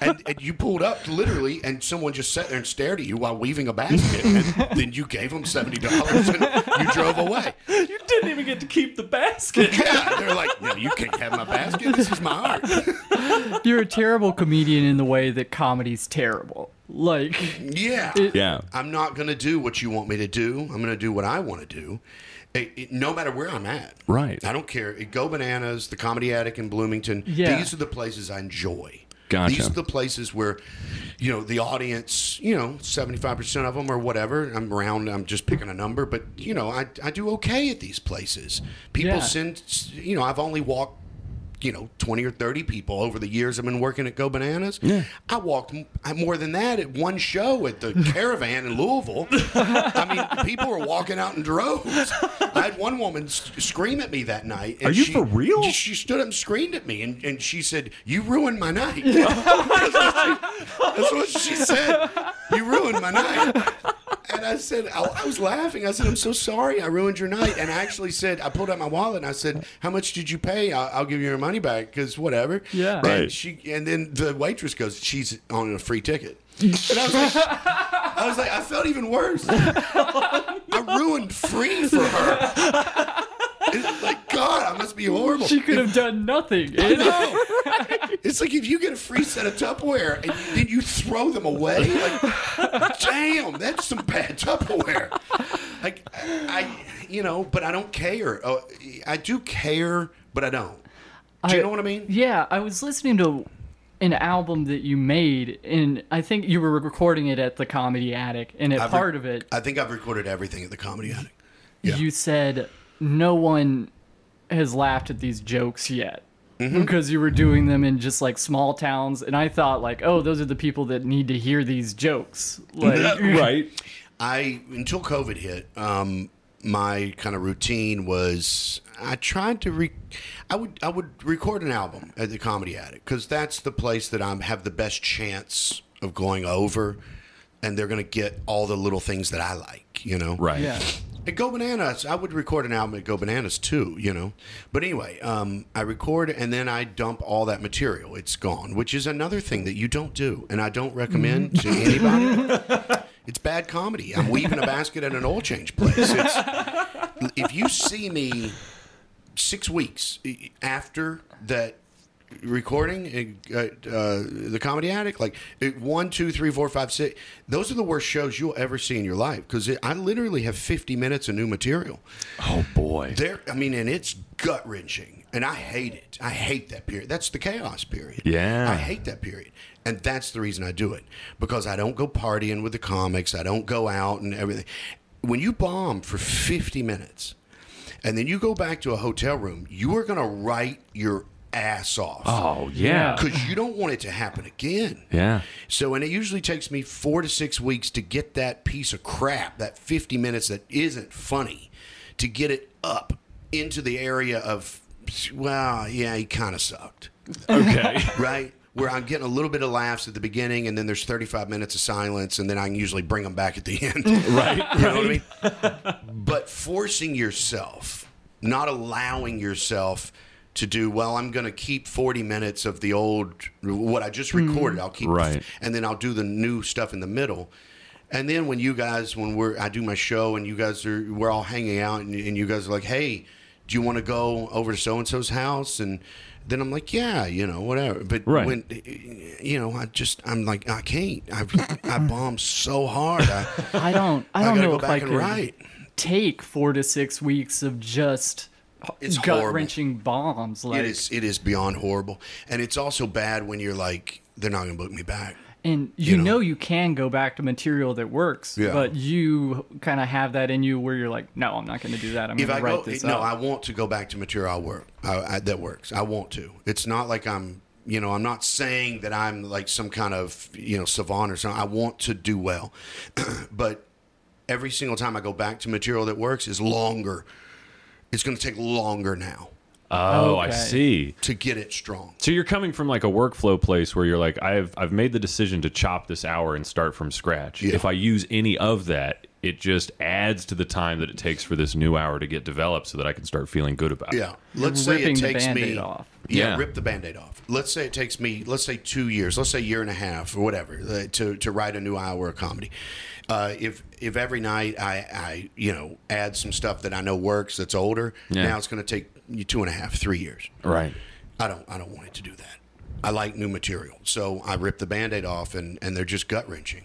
And, and you pulled up literally, and someone just sat there and stared at you while weaving a basket, and then you gave them seventy dollars and you drove away. You didn't even get to keep the basket. Yeah, they're like, "No, you can't have my basket. This is my art." <laughs> You're a terrible comedian in the way that comedy's terrible. Like, Yeah, Yeah. I'm not going to do what you want me to do. I'm going to do what I want to do, It- it- no matter where I'm at. Right. I don't care. Go Bananas, the Comedy Attic in Bloomington. Yeah. These are the places I enjoy. Gotcha. These are the places where, you know, the audience, you know, 75% of them or whatever. I'm around, I'm just picking a number, but, you know, I, I do okay at these places. People Yeah. send, you know, I've only walked you know, 20 or 30 people over the years I've been working at Go Bananas. Yeah. I walked m- more than that at one show at the <laughs> Caravan in Louisville. I mean, people were walking out in droves. I had one woman scream at me that night. Are you she- for real? She stood up and screamed at me, and, and she said, You ruined my night. That's what she- that's what she said. You ruined my night. And I said, I, I was laughing. I said, I'm so sorry I ruined your night. And I actually said, I pulled out my wallet and I said, How much did you pay? I'll, I'll give you your money back because whatever. Yeah. And Right. she and then the waitress goes, She's on a free ticket. And I was like, I was like, I felt even worse. <laughs> I ruined free for her. It's like, God, I must be horrible. she could have done nothing. I know. It's like if you get a free set of Tupperware and then you throw them away. Like, damn, that's some bad Tupperware. Like, I, you know, but I don't care. Uh, I do care, but I don't. Do you I- know what I mean? Yeah, I was listening to an album that you made, and I think you were recording it at the Comedy Attic, and at I've re- part of it, I think I've recorded everything at the Comedy Attic. Yeah. you said no one has laughed at these jokes yet. Mm-hmm. Because you were doing them in just like small towns, and I thought like, oh, those are the people that need to hear these jokes. <laughs> Like, <laughs> right. I until COVID hit, um, my kind of routine was I tried to re- I would I would record an album at the Comedy Attic because that's the place that I have the best chance of going over, and they're gonna get all the little things that I like, you know. Right. yeah, At Go Bananas, I would record an album at Go Bananas too, you know. But anyway, um, I record and then I dump all that material. It's gone, which is another thing that you don't do, and I don't recommend to anybody. <laughs> it's bad comedy. I'm weaving a basket at an oil change place. It's, if you see me six weeks after that recording at uh, the comedy attic like it, one two three four five six those are the worst shows you'll ever see in your life because i literally have 50 minutes of new material. Oh boy. there i mean and it's gut wrenching and i hate it. I hate that period. That's the chaos period. Yeah. i hate that period and that's the reason i do it because i don't go partying with the comics i don't go out and everything. When you bomb for 50 minutes and then you go back to a hotel room you are going to write your ass off Oh yeah. because you don't want it to happen again. Yeah. So, and it usually takes me four to six weeks to get that piece of crap, that 50 minutes that isn't funny, to get it up into the area of well, yeah, he kind of sucked, Okay. <laughs> right? Where I'm getting a little bit of laughs at the beginning, and then there's 35 minutes of silence, and then I can usually bring them back at the end. <laughs> right. You know what I mean? but forcing yourself, not allowing yourself to do, well, I'm going to keep 40 minutes of the old, what I just recorded. Mm. I'll keep, Right. and then I'll do the new stuff in the middle. And then when you guys, when we're, I do my show and you guys are, we're all hanging out and, and you guys are like, hey, do you want to go over to so and so's house? And then I'm like, yeah, you know, whatever. But Right. when, you know, I just, I'm like, I can't. I, I bombed so hard. I, I don't. I I don't gotta know go if I and could write. take four to six weeks of just It's gut wrenching bombs. Like, it is it is beyond horrible, and it's also bad when you're like they're not going to book me back. and you, you know. know. you can go back to material that works, Yeah. but you kind of have that in you where you're like, no, I'm not going to do that. I'm going to go, write this no, up. I want to go back to material. I work I, I, that works. I want to. It's not like I'm. You know, I'm not saying that I'm like some kind of you know savant or something. I want to do well, <clears throat> but every single time I go back to material that works is longer. It's going to take longer now Oh, I see. to get it strong. So you're coming from like a workflow place where you're like, I've I've made the decision to chop this hour and start from scratch. Yeah. If I use any of that, it just adds to the time that it takes for this new hour to get developed, so that I can start feeling good about it. Yeah. Let's say ripping it the takes Band-Aid me off. Yeah, Yeah. rip the band-aid off. Let's say it takes me let's say 2 years, let's say a year and a half or whatever uh, to to write a new hour of comedy. Uh, if if every night I, I you know add some stuff that I know works that's older, Yeah. now it's going to take you two and a half, three years. Right. I don't I don't want it to do that. I like new material, so I rip the band-aid off, and and they're just gut wrenching.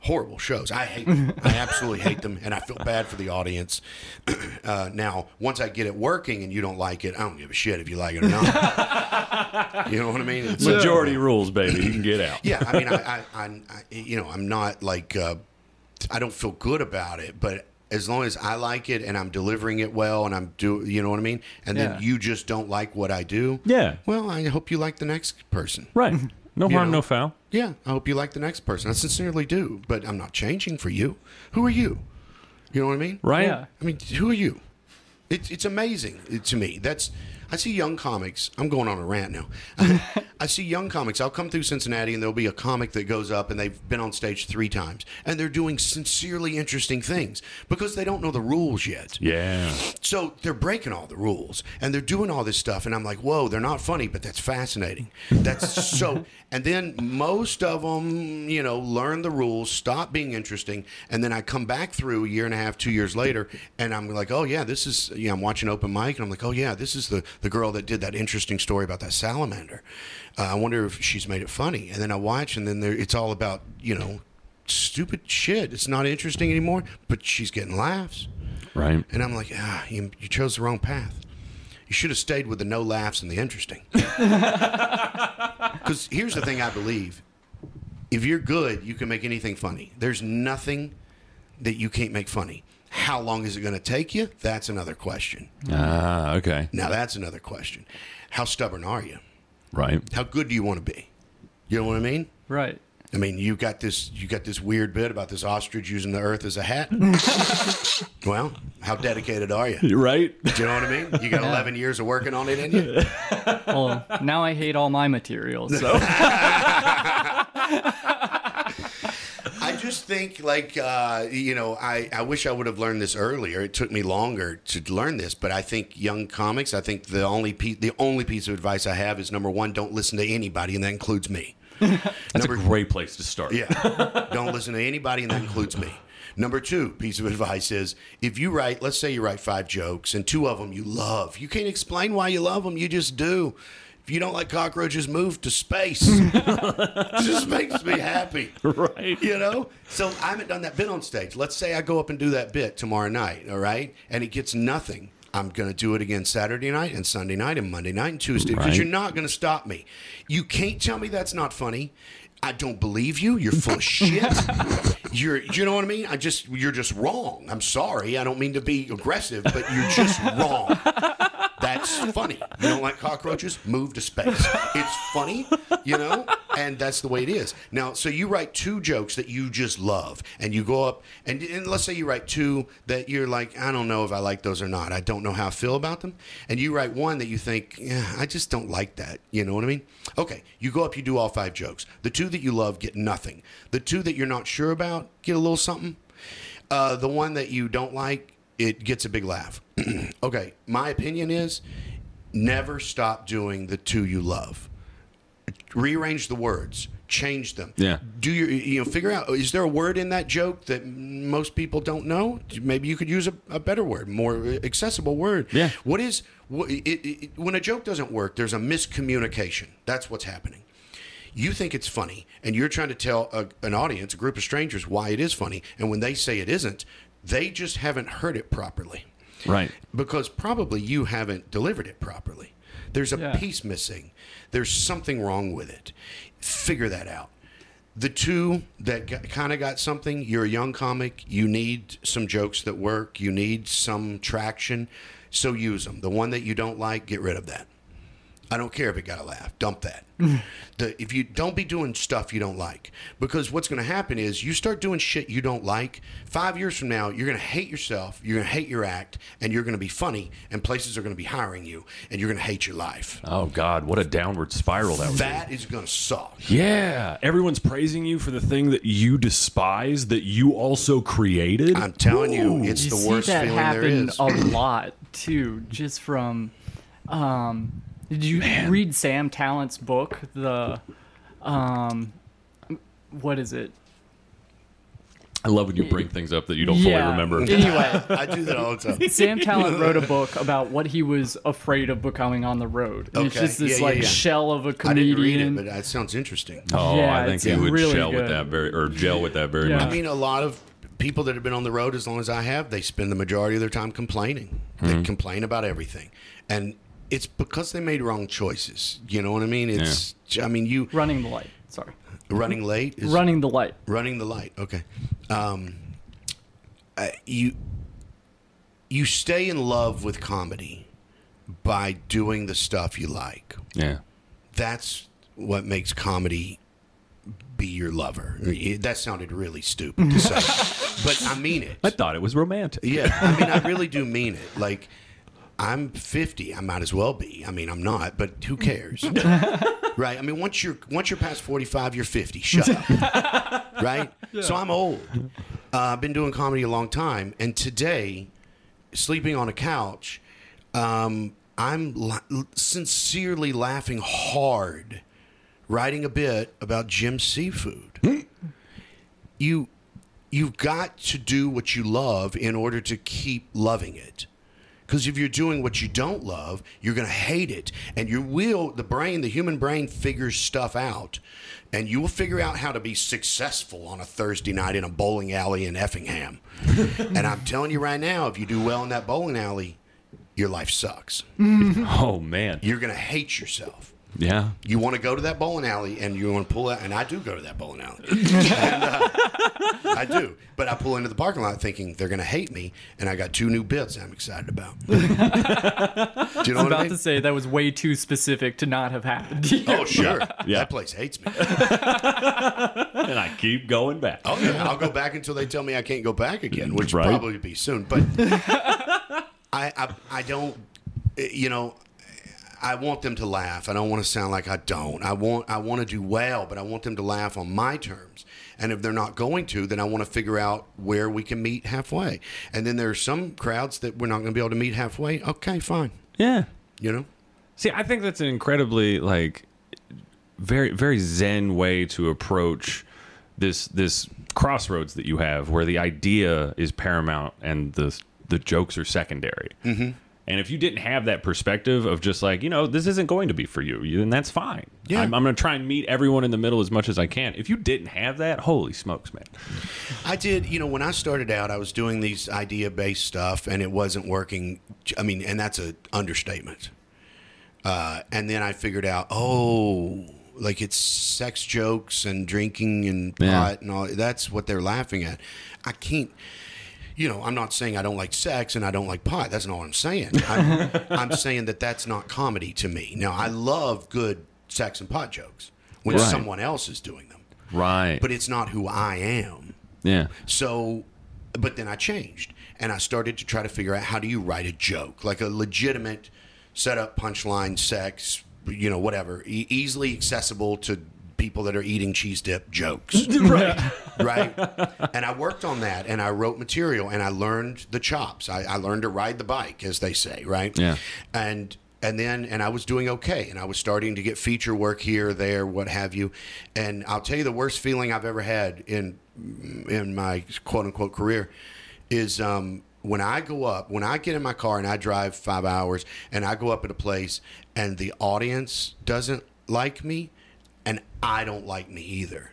Horrible shows. I hate them. <laughs> I absolutely hate them, and I feel bad for the audience. <clears throat> Uh, now, once I get it working and you don't like it, I don't give a shit if you like it or not. <laughs> you know what I mean? It's, Majority rules, baby. You can get out. yeah, I mean, I, I, I, I you know, I'm not like, uh, I don't feel good about it, but as long as I like it and I'm delivering it well and I'm do, you know what I mean, and Yeah. then you just don't like what I do, Yeah. Well, I hope you like the next person. Right. <laughs> No You harm, know. no foul. Yeah, I hope you like the next person. I sincerely do, but I'm not changing for you. Who are you? You know what I mean? Right. Yeah. I mean, who are you? It's it's amazing to me. That's I see young comics. I'm going on a rant now. <laughs> I see young comics. I'll come through Cincinnati and there'll be a comic that goes up and they've been on stage three times and they're doing sincerely interesting things because they don't know the rules yet. Yeah. So they're breaking all the rules and they're doing all this stuff, and I'm like, whoa, they're not funny, but that's fascinating. That's so. <laughs> And then most of them, you know, learn the rules, stop being interesting, and then I come back through a year and a half, two years later, and I'm like, oh yeah, this is. Yeah, I'm watching open mic, and I'm like, oh yeah, this is the the girl that did that interesting story about that salamander. Uh, I wonder if she's made it funny. And then I watch, and then there, it's all about you know. Stupid shit. It's not interesting anymore, but she's getting laughs. Right. And I'm like, ah, you, you chose the wrong path. You should have stayed with the no laughs and the interesting. <laughs> Because here's the thing I believe if you're good, you can make anything funny. There's nothing that you can't make funny. How long is it going to take you? That's another question. Ah, okay. Now, that's another question. How stubborn are you? Right. How good do you want to be? You know what I mean? right. I mean, you got this. You got this weird bit about this ostrich using the earth as a hat. <laughs> well, how dedicated are you? You're Right. Do you know what I mean? You got 11 years of working on it in you? <laughs> Well, now I hate all my materials. So <laughs> I just think, like, uh, you know, I, I wish I would have learned this earlier. It took me longer to learn this, but I think young comics, I think the only, piece, the only piece of advice I have is number one, don't listen to anybody, and that includes me. That's a great place to start. Yeah. Don't listen to anybody, and that includes me. Number two piece of advice is if you write, let's say you write five jokes, and two of them you love, you can't explain why you love them, you just do. If you don't like cockroaches, move to space. <laughs> it just makes me happy. Right. You know? So I haven't done that bit on stage. Let's say I go up and do that bit tomorrow night, all right? And it gets nothing. I'm going to do it again Saturday night and Sunday night and Monday night and Tuesday because Right. you're not going to stop me. You can't tell me that's not funny. I don't believe you. You're full of shit. <laughs> You're, you know what I mean? I just, you're just wrong. I'm sorry. I don't mean to be aggressive, but you're just wrong. That's funny. You don't like cockroaches? Move to space. It's funny, you know, and that's the way it is. Now, so you write two jokes that you just love, and you go up, and, and let's say you write two that you're like, I don't know if I like those or not. I don't know how I feel about them. And you write one that you think, yeah, I just don't like that. You know what I mean? Okay, you go up, you do all five jokes. The two that you love get nothing. The two that you're not sure about get a little something. Uh, the one that you don't like, it gets a big laugh. <clears throat> okay, my opinion is never stop doing the two you love. Rearrange the words, change them. Yeah. Do your you know figure out is there a word in that joke that most people don't know? Maybe you could use a, a better word, more accessible word. Yeah. What is what, it, it, when a joke doesn't work? There's a miscommunication. That's what's happening you think it's funny and you're trying to tell a, an audience, a group of strangers, why it is funny. And when they say it isn't, they just haven't heard it properly. Right. Because probably you haven't delivered it properly. There's a Yeah. piece missing, there's something wrong with it. Figure that out. The two that kind of got something, you're a young comic, you need some jokes that work, you need some traction, so use them. The one that you don't like, get rid of that. I don't care if it got a laugh. Dump that. <laughs> the, if you don't be doing stuff you don't like, because what's going to happen is you start doing shit you don't like. Five years from now, you're going to hate yourself. You're going to hate your act, and you're going to be funny, and places are going to be hiring you, and you're going to hate your life. Oh God, what a downward spiral that would That is going to suck. Yeah, everyone's praising you for the thing that you despise that you also created. I'm telling you, it's you the see worst that feeling there happen is. a lot too, just from. Um, did you read Sam Tallent's book? The, um, what is it? I love when you bring things up that you don't fully remember. <laughs> Anyway, <laughs> I do that all the time. Sam Tallent <laughs> wrote a book about what he was afraid of becoming on the road. And It's Okay. just this Yeah, yeah, like yeah. shell of a comedian. I didn't read it, but that sounds interesting. Oh, Yeah, I think he would really gel with that very or gel with that very Yeah. much. I mean, a lot of people that have been on the road as long as I have, they spend the majority of their time complaining. Mm-hmm. They complain about everything, and it's because they made wrong choices. You know what I mean? It's. I mean, you Running the light. Sorry. running late is Running the light. running the light. Okay. Um, uh, you you stay in love with comedy by doing the stuff you like. yeah. That's what makes comedy be your lover. That sounded really stupid to say, <laughs> but I mean it. I thought it was romantic. Yeah, I mean, I really do mean it. Like, I'm 50. I might as well be. I mean, I'm not, but who cares? <laughs> right? I mean, once you're once you're past 45, you're 50. Shut up. <laughs> right? So I'm old. Uh, I've been doing comedy a long time, and today, sleeping on a couch, um, I'm la- sincerely laughing hard, writing a bit about Jim Seafood. you you've got to do what you love in order to keep loving it. Because if you're doing what you don't love, you're going to hate it. And you will, the brain, the human brain figures stuff out. And you will figure out how to be successful on a Thursday night in a bowling alley in Effingham. <laughs> and I'm telling you right now, if you do well in that bowling alley, your life sucks. <laughs> Oh man. You're going to hate yourself. Yeah. You want to go to that bowling alley and you want to pull out, and I do go to that bowling alley. <laughs> and, uh, I do. But I pull into the parking lot thinking they're going to hate me, and I got two new bits I'm excited about. <laughs> do you know I was what I about mean? to say that was way too specific to not have happened. Oh, sure. <laughs> Yeah. That place hates me. And I keep going back. Oh, yeah. I'll go back until they tell me I can't go back again, which Right. probably be soon. But I, I, I don't, you know, I want them to laugh. I don't want to sound like I don't. I want I want to do well, but I want them to laugh on my terms. And if they're not going to, then I want to figure out where we can meet halfway. And then there are some crowds that we're not going to be able to meet halfway. Okay, fine. Yeah. You know? See, I think that's an incredibly like very very zen way to approach this this crossroads that you have where the idea is paramount and the the jokes are secondary. Mm-hmm. And if you didn't have that perspective of just like, you know, this isn't going to be for you, then that's fine. Yeah. I'm, I'm going to try and meet everyone in the middle as much as I can. If you didn't have that, holy smokes, man. I did, you know, when I started out, I was doing these idea based stuff and it wasn't working. I mean, and that's an understatement. Uh, and then I figured out, oh, like it's sex jokes and drinking and pot Yeah. and all. That's what they're laughing at. I can't. You know, I'm not saying I don't like sex and I don't like pot. That's not what I'm saying. <laughs> I'm, I'm saying that that's not comedy to me. Now, I love good sex and pot jokes when Right. someone else is doing them, Right. but it's not who I am. yeah. So, but then I changed and I started to try to figure out how do you write a joke, like a legitimate setup, punchline, sex, you know, whatever, e- easily accessible to people that are eating cheese dip jokes. <laughs> right. right? And I worked on that and I wrote material and I learned the chops. I, I learned to ride the bike, as they say, right? Yeah. And and then and I was doing okay and I was starting to get feature work here, there, what have you. And I'll tell you the worst feeling I've ever had in in my quote unquote career is um when I go up, when I get in my car and I drive five hours and I go up at a place and the audience doesn't like me and I don't like me either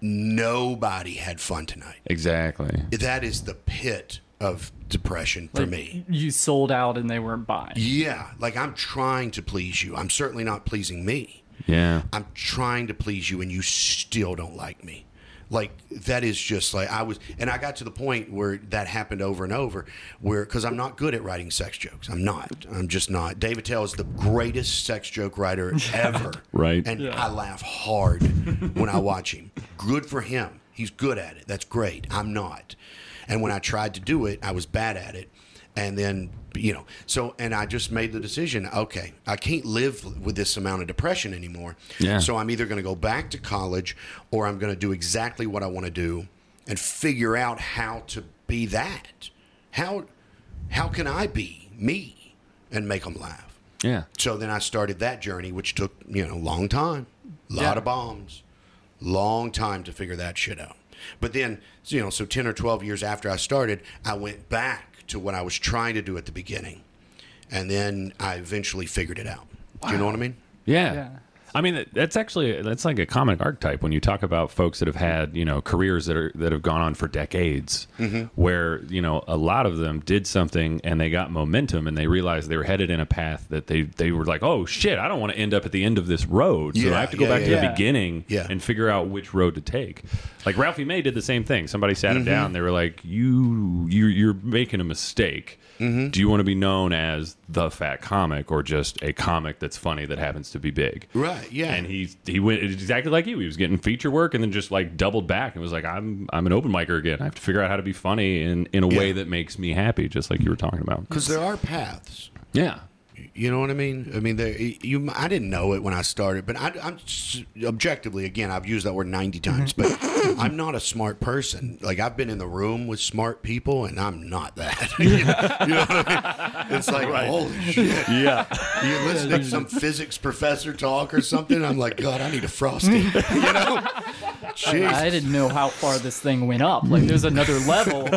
nobody had fun tonight. Exactly. That is the pit of depression for me. You sold out and they weren't buying. Yeah, like I'm trying to please you. I'm certainly not pleasing me. Yeah. I'm trying to please you and you still don't like me. Like that is just like I was and I got to the point where that happened over and over where cuz I'm not good at writing sex jokes. I'm not. I'm just not. Dave Attell is the greatest sex joke writer <laughs> ever. Right. And Yeah. I laugh hard when I watch him. Good for him. He's good at it. That's great. I'm not. And when I tried to do it, I was bad at it. And then, you know, so, and I just made the decision okay, I can't live with this amount of depression anymore. Yeah. So I'm either going to go back to college or I'm going to do exactly what I want to do and figure out how to be that. How, how can I be me and make them laugh? Yeah. So then I started that journey, which took, you know, a long time, a lot Yeah. of bombs, long time to figure that shit out. But then, you know, so 10 or 12 years after I started, I went back to what I was trying to do at the beginning. And then I eventually figured it out. Do you know what I mean? Yeah. Yeah. I mean, that's actually that's like a comic archetype when you talk about folks that have had you know careers that are that have gone on for decades, mm-hmm. where you know a lot of them did something and they got momentum and they realized they were headed in a path that they they were like, oh shit, I don't want to end up at the end of this road, so Yeah, I have to go yeah, back to yeah. the beginning Yeah. and figure out which road to take. Like Ralphie May did the same thing. Somebody sat him mm-hmm. down. They were like, you you you're making a mistake. Mm-hmm. Do you want to be known as the fat comic or just a comic that's funny that happens to be big? Right, yeah. And he he went exactly like you. He was getting feature work and then just like doubled back and was like, I'm I'm an open micer again. I have to figure out how to be funny in in a way that makes me happy, just like you were talking about. Because there are paths. Yeah. You know what I mean? I mean, there, you. I didn't know it when I started, but I, I'm objectively, again, I've used that word ninety mm-hmm. times, but I'm not a smart person. Like I've been in the room with smart people, and I'm not that. <laughs> you, know, you know what I mean? It's like holy shit. Yeah. You listen to some physics professor talk or something. I'm like, God, I need a frosty. <laughs> you know? Jesus. I didn't know how far this thing went up. Like, there's another <laughs> level. <laughs>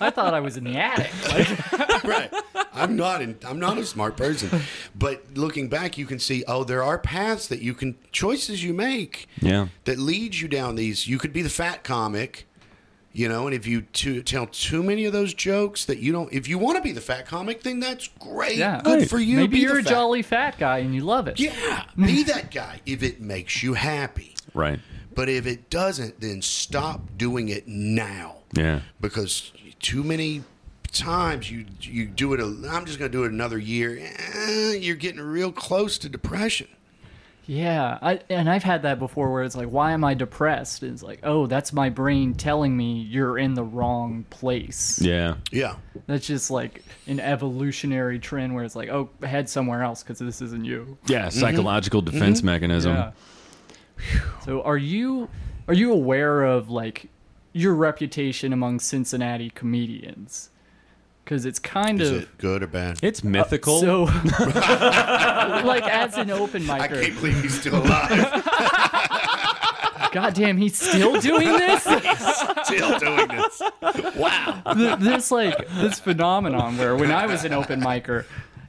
I thought I was in the attic. Like, <laughs> right. I'm not. In, I'm not a smart person. But looking back, you can see. Oh, there are paths that you can choices you make. Yeah. That leads you down these. You could be the fat comic. You know, and if you to, tell too many of those jokes that you don't, if you want to be the fat comic, then that's great. Yeah. Good Right. for you. maybe Be you're the a fat- jolly fat guy and you love it. Yeah, be that guy if it makes you happy. Right. But if it doesn't, then stop doing it now. Yeah. Because too many times you you do it. A, I'm just going to do it another year. eh, you're getting real close to depression. Yeah, I, and I've had that before where it's like, why am I depressed? It's like, oh, that's my brain telling me you're in the wrong place. Yeah. Yeah. That's just like an evolutionary trend where it's like, oh, head somewhere else because this isn't you. Yeah. Psychological defense mechanism. Yeah. So are you are you aware of like your reputation among Cincinnati comedians? Because it's kind Is of it good or bad? It's uh, mythical. so <laughs> like as an open I micer. can't believe he's still alive. <laughs> God damn, he's still doing this. <laughs> still doing this. Wow. Th- this like this phenomenon where when I was an open micer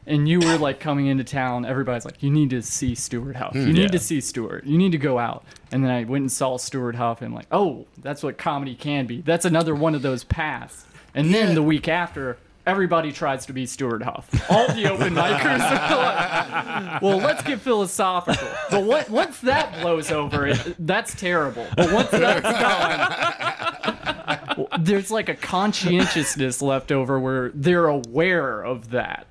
and you were like coming into town, everybody's like, "You need to see Stewart Huff. You hmm. need Yeah. to see Stewart. You need to go out." And then I went and saw Stewart Huff, and I'm like, "Oh, that's what comedy can be. That's another one of those paths." And then Yeah. the week after. Everybody tries to be Stewart Huff. All the open <laughs> micers are like, well, let's get philosophical. But what, once that blows over, it, that's terrible. But once that's <laughs> gone, there's like a conscientiousness left over where they're aware of that.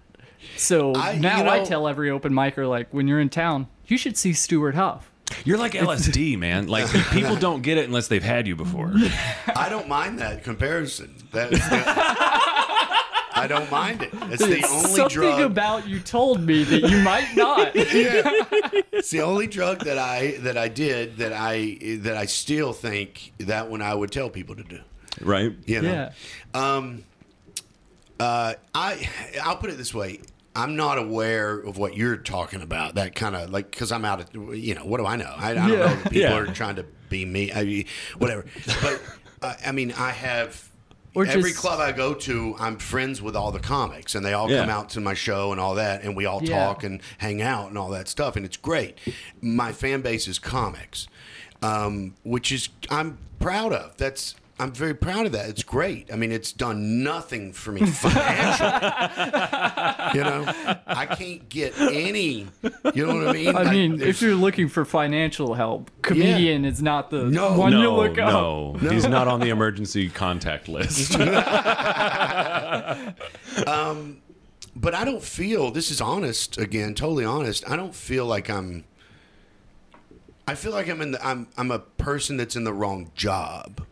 So I- now you I tell every open micer like when you're in town, you should see Stewart Huff. You're like LSD, <laughs> man. Like people don't get it unless they've had you before. <laughs> I don't mind that comparison. That's the, <laughs> I don't mind it. It's the only Something drug. about you told me that you might not. it's the only drug that I that I did that I that I still think that one I would tell people to do. Right? You know. yeah. Um, uh, I I'll put it this way. I'm not aware of what you're talking about. That kind of like because I'm out of you know what do I know? I, I don't Yeah. know. People Yeah. are trying to be me. I mean, whatever. But uh, I mean, I have. Or Every just- club I go to, I'm friends with all the comics, and they all Yeah. come out to my show and all that, and we all talk and hang out and all that stuff, and it's great. My fan base is comics, um, which is I'm proud of. That's I'm very proud of that. It's great. I mean, it's done nothing for me <laughs> financially. you know, I can't get any. You know what I mean? I mean, there's- if you're looking for financial help, comedian is not the No. one you No, look up. no, <laughs> he's not on the emergency contact list. <laughs> Um, but I don't feel this is honest again, totally honest. I don't feel like I'm. I feel like I'm in the I'm I'm a person that's in the wrong job,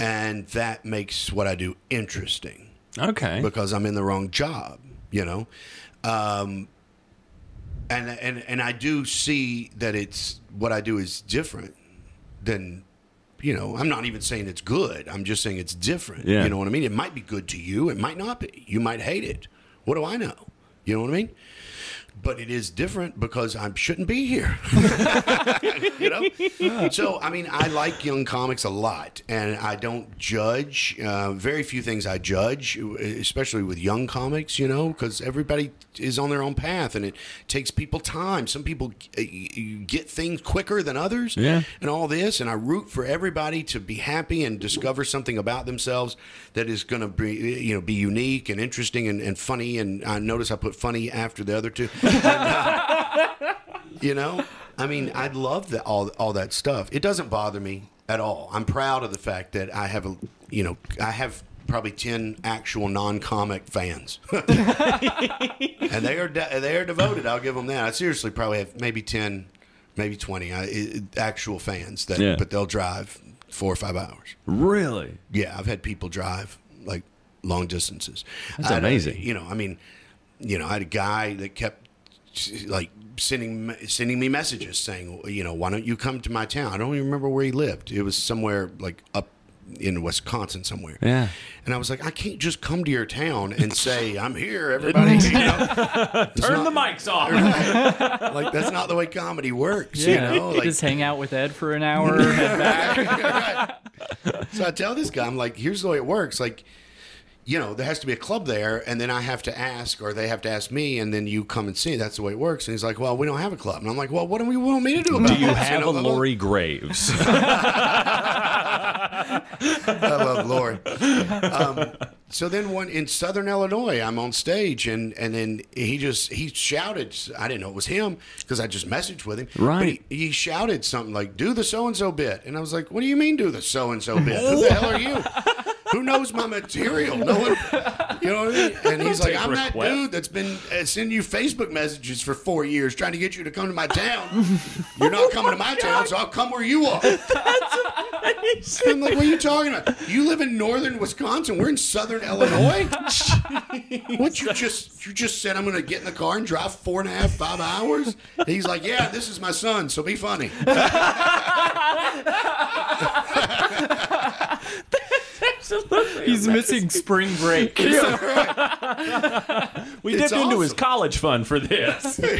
and that makes what I do interesting okay. because I'm in the wrong job. You know, um, and and and I do see that it's what I do is different than. You know, I'm not even saying it's good. I'm just saying it's different. Yeah. You know what I mean? It might be good to you. It might not be. You might hate it. What do I know? You know what I mean? But it is different because I shouldn't be here. <laughs> you know? So, I mean, I like young comics a lot, and I don't judge. Uh, very few things I judge, especially with young comics, you know, because everybody is on their own path, and it takes people time. Some people uh, get things quicker than others, Yeah. and all this. And I root for everybody to be happy and discover something about themselves that is going to be, you know, be unique and interesting and, and funny. And I notice I put funny after the other two. Uh, <laughs> you know, I mean, I love that all all that stuff. It doesn't bother me at all. I'm proud of the fact that I have a, you know, I have probably ten actual non-comic fans, <laughs> and they are de- they are devoted. I'll give them that. I seriously probably have maybe ten, maybe twenty I, I- actual fans that, Yeah. but they'll drive four or five hours. really? Yeah, I've had people drive like long distances. That's I amazing. you know, I mean, you know, I had a guy that kept like sending sending me messages saying, you know, why don't you come to my town? I don't even remember where he lived. It was somewhere like up in Wisconsin somewhere. Yeah. And I was like, I can't just come to your town and say <laughs> I'm here, everybody. <laughs> You know? Turn the mics off. <laughs> like that's not the way comedy works. Yeah, You know, like just hang out with Ed for an hour, head back. So I tell this guy, I'm like, here's the way it works. Like, you know, there has to be a club there, and then I have to ask, or they have to ask me, and then you come and see. That's the way it works. And he's like, well, we don't have a club. And I'm like, well, what do we want me to do about it? Do you this? have know, a Lori Graves? <laughs> I love Lori. Um, so then one in Southern Illinois, I'm on stage, and and then he just he shouted. I didn't know it was him because I just messaged with him. Right. But he, he shouted something like, "Do the so and so bit," and I was like, "What do you mean, do the so and so bit? <laughs> Who the hell are you?" Who knows my material? No one, you know what I mean? And he's like, I'm that request. dude that's been uh, sending you Facebook messages for four years trying to get you to come to my town. You're not coming to my <laughs> town, so I'll come where you are. I'm like, what are you talking about? You live in northern Wisconsin. We're in southern Illinois. <laughs> what you just you just said I'm going to get in the car and drive four and a half five hours? And he's like, yeah, this is my son, so be funny. <laughs> He's missing spring break. <laughs> <laughs> we It's dipped into his college fund for this. <laughs>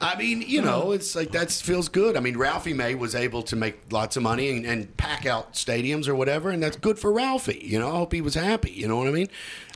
I mean, you know, it's like that feels good. I mean, Ralphie May was able to make lots of money and, and pack out stadiums or whatever, and that's good for Ralphie. You know, I hope he was happy. You know what I mean?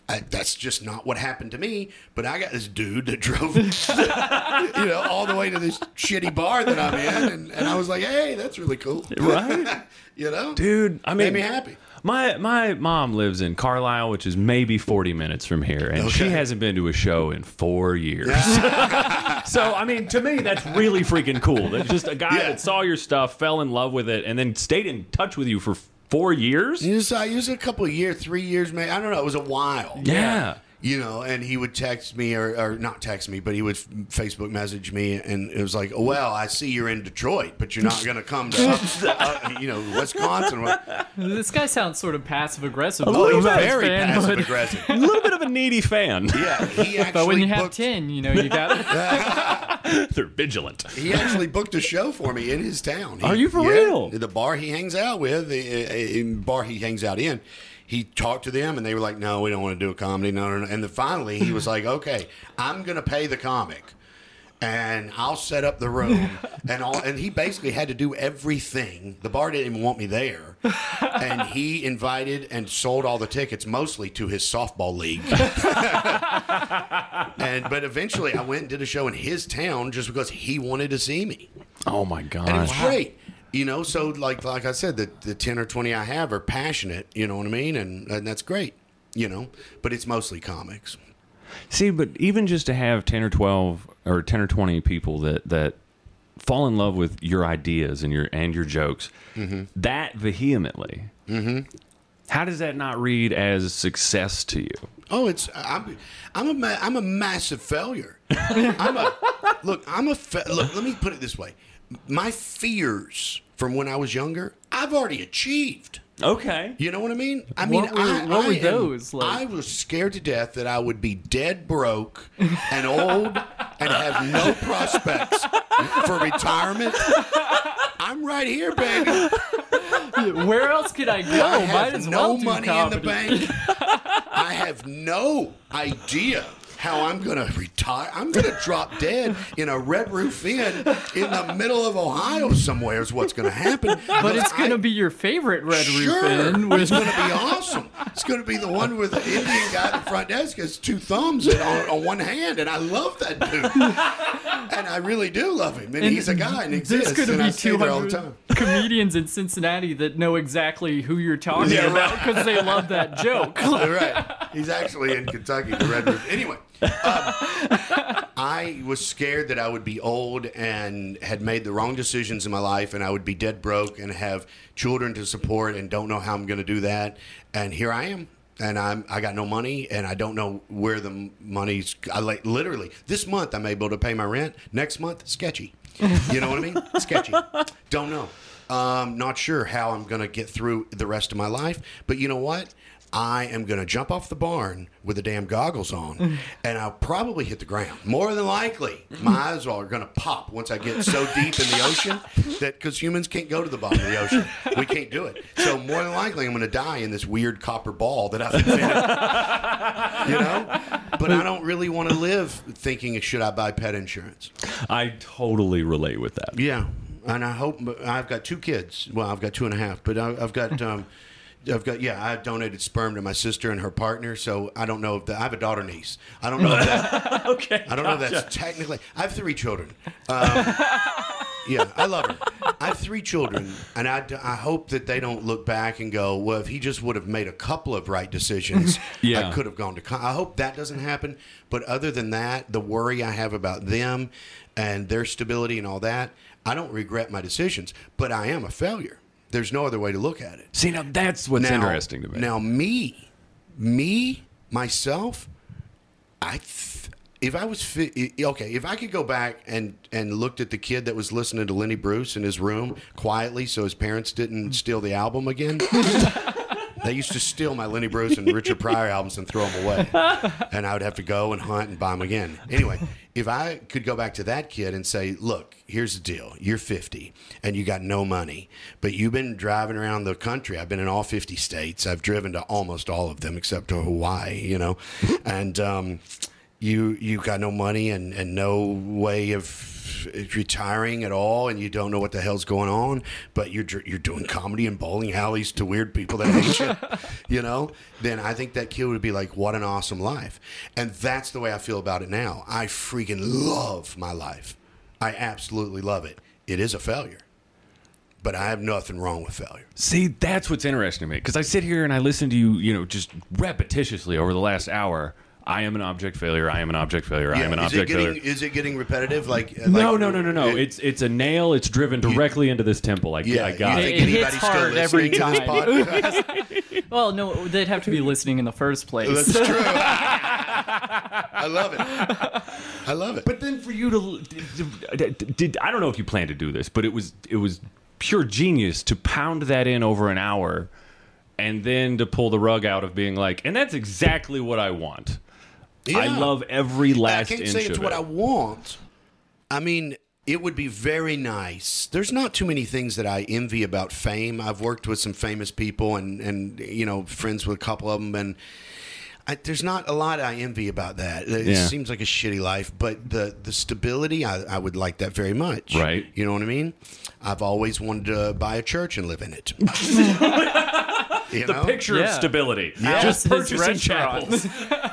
I, that's just not what happened to me. But I got this dude that drove, you know, all the way to this shitty bar that I'm in, and, and I was like, hey, that's really cool, Right? you know, Dude, I mean, made me happy. My my mom lives in Carlisle, which is maybe 40 minutes from here, and she hasn't been to a show in four years. <laughs> so, I mean, to me, that's really freaking cool. That's just a guy Yeah. that saw your stuff, fell in love with it, and then stayed in touch with you for Four years? Was, uh, it was a couple of years, three years, maybe. I don't know. It was a while. Yeah. You know, and he would text me, or, or not text me, but he would Facebook message me, and it was like, well, I see you're in Detroit, but you're not going to come to, <laughs> <laughs> uh, you know, Wisconsin. This guy sounds sort of passive aggressive. Oh, he's Bucks very fan, passive aggressive. <laughs> A little bit of a needy fan. Yeah, he actually But when you have 10, you know, you got They're vigilant. he actually booked a show for me in his town. He- Are you for yeah, real? The bar he hangs out with, the uh, uh, bar he hangs out in. He talked to them, and they were like, "No, we don't want to do a comedy." No, no, no. And then finally, he was like, "Okay, I'm going to pay the comic." and I'll set up the room <laughs> and all and he basically had to do everything. The bar didn't even want me there. <laughs> And he invited and sold all the tickets mostly to his softball league. <laughs> and but eventually I went and did a show in his town just because he wanted to see me. Oh my And it was gosh. great. You know, so like like I said, the the ten or twenty I have are passionate, you know what I mean? And and that's great. You know, but it's mostly comics. See, but even just to have ten or twelve or ten or twenty people that that fall in love with your ideas and your and your jokes that vehemently. Mm-hmm. How does that not read as success to you? Oh, it's I'm I'm a I'm a massive failure. <laughs> I'm a look. I'm a fa- look. Let me put it this way: my fears from when I was younger, I've already achieved. Okay. You know what I mean? I mean, What were- I, what I were am- those, like? I was scared to death that I would be dead broke and old and have no <laughs> prospects for retirement. I'm right here, baby. Where else could I go? I Might have as no well money comedy. in the bank. <laughs> I have no idea how I'm going to retire. I'm going to drop dead in a Red Roof Inn in the middle of Ohio somewhere is what's going to happen. <laughs> But it's going to be your favorite Red Sure, Roof Inn. it's going to be awesome. It's going to be the one where the Indian guy at the front desk has two thumbs and on, on one hand, and I love that dude, and I really do love him, and, he's a guy and exists, there's going and to be stay there all the 200 time. comedians in Cincinnati that know exactly who you're talking Yeah, about because they love that joke. <laughs> Right. He's actually in Kentucky, the Red Roof. Anyway, I was scared that I would be old and had made the wrong decisions in my life, and I would be dead broke and have children to support, and don't know how I'm going to do that. And here I am. And I'm I got no money, and I don't know where the money's. I like literally this month I'm able to pay my rent. Next month, sketchy. You know what I mean? Sketchy. Don't know. Um, not sure how I'm going to get through the rest of my life. But you know what? I am going to jump off the barn with the damn goggles on, and I'll probably hit the ground. More than likely, my eyes are going to pop once I get so deep in the ocean that because humans can't go to the bottom of the ocean, we can't do it. So more than likely, I'm going to die in this weird copper ball that I've invented. you know, but I don't really want to live thinking should I buy pet insurance. I totally relate with that. Yeah, and I hope I've got two kids. Well, I've got two and a half, but I- I've got. Um, I've got yeah. I donated sperm to my sister and her partner, so I don't know if that. I have a daughter niece. I don't know if that. <laughs> Okay. I don't know if that's technically. I have three children. Um, <laughs> yeah, I love her. I have three children, and I, I hope that they don't look back and go, well, if he just would have made a couple of right decisions, <laughs> Yeah. I could have gone to. Con-. I hope that doesn't happen. But other than that, the worry I have about them and their stability and all that, I don't regret my decisions. But I am a failure. There's no other way to look at it. See, now that's what's Now- interesting to me. Now, me, me, myself, I, th- if I was fi- okay, if I could go back and and looked at the kid that was listening to Lenny Bruce in his room quietly, so his parents didn't steal the album again. <laughs> They used to steal my Lenny Bruce and Richard Pryor albums and throw them away, and I would have to go and hunt and buy them again. Anyway, if I could go back to that kid and say, "Look, here's the deal: you're 50 and you got no money, but you've been driving around the country. I've been in all 50 states. I've driven to almost all of them except to Hawaii, you know, and um, you you got no money and and no way of retiring at all, and you don't know what the hell's going on, but you're you're doing comedy in bowling alleys to weird people that hate you, <laughs> you know. Then I think that kid would be like, "What an awesome life," and that's the way I feel about it now. I freaking love my life. I absolutely love it. It is a failure, but I have nothing wrong with failure. See, that's what's interesting to me because I sit here and I listen to you, you know, just repetitiously over the last hour I am an object failure. I am an object failure. I am an is object it getting failure. is it getting repetitive? Like No, like- no, no, no, no. it- It's it's a nail. It's driven directly into this temple. I, yeah. I got you it. think It hits anybody's still hard every listening to this time. <laughs> Well, no, they'd have to be listening in the first place. That's true. <laughs> I love it. I love it. But then for you to did, did I don't know if you plan to do this, but it was it was pure genius to pound that in over an hour, and then to pull the rug out of being like, and that's exactly what I want. I love every last. I can't inch say it's what it. I want. I mean, it would be very nice. There's not too many things that I envy about fame. I've worked with some famous people and and you know friends with a couple of them and. I, there's not a lot I envy about that. It Yeah. seems like a shitty life, but the the stability, I, I would like that very much. Right. You know what I mean? I've always wanted to buy a church and live in it. <laughs> you the know? picture of stability. Alice Just purchasing restaurant. chapels. <laughs>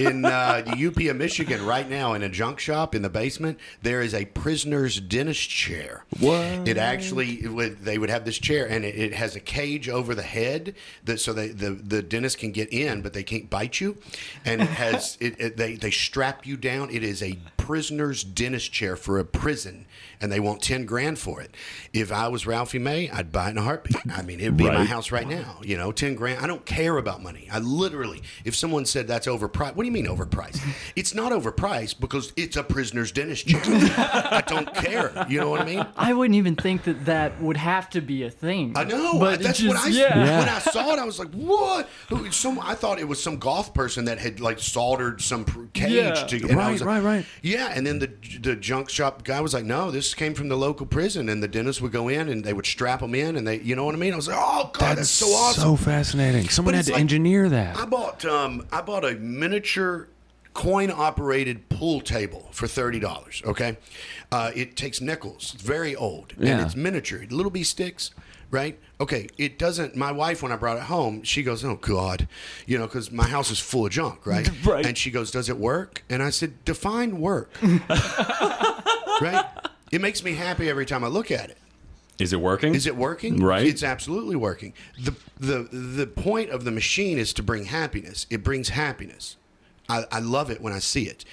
in uh, the UP of Michigan right now in a junk shop in the basement. There is a prisoner's dentist chair. What? It actually it would, they would have this chair and it, it has a cage over the head that so they, the the dentist can get in but they can't bite you, and it has it, it they they strap you down. It is a prisoner's dentist chair for a prison. And they want ten grand for it. If I was Ralphie May, I'd buy it in a heartbeat. I mean, it'd be in my house right now. You know, ten grand. I don't care about money. I literally, if someone said that's overpriced, what do you mean overpriced? it's not overpriced because it's a prisoner's dentist chair. <laughs> I don't care. You know what I mean? I wouldn't even think that that would have to be a thing. I know. but that's it what I. just- Yeah. When I saw it, I was like, "What?" Who- Some I thought it was some goth person that had like soldered some cage Yeah. to. And I Right, like, right, right. Yeah, and then the the junk shop guy was like, "No, this came from the local prison," and the dentist would go in and they would strap them in, and they, you know what I mean? I was like, "Oh God, that's, so awesome." so fascinating. Someone had to like- engineer that. I bought um I bought a miniature coin operated pool table for thirty dollars. Okay, uh, it takes nickels. It's very old and Yeah. it's miniature. Little B sticks. Right. Okay. It doesn't. My wife, when I brought it home, she goes, "Oh God," you know, because my house is full of junk. Right. <laughs> Right. And she goes, "Does it work?" And I said, "Define work." <laughs> right. It makes me happy every time I look at it. Is it working? Is it working? Right. It's absolutely working. The the the point of the machine is to bring happiness. It brings happiness. I, I love it when I see it.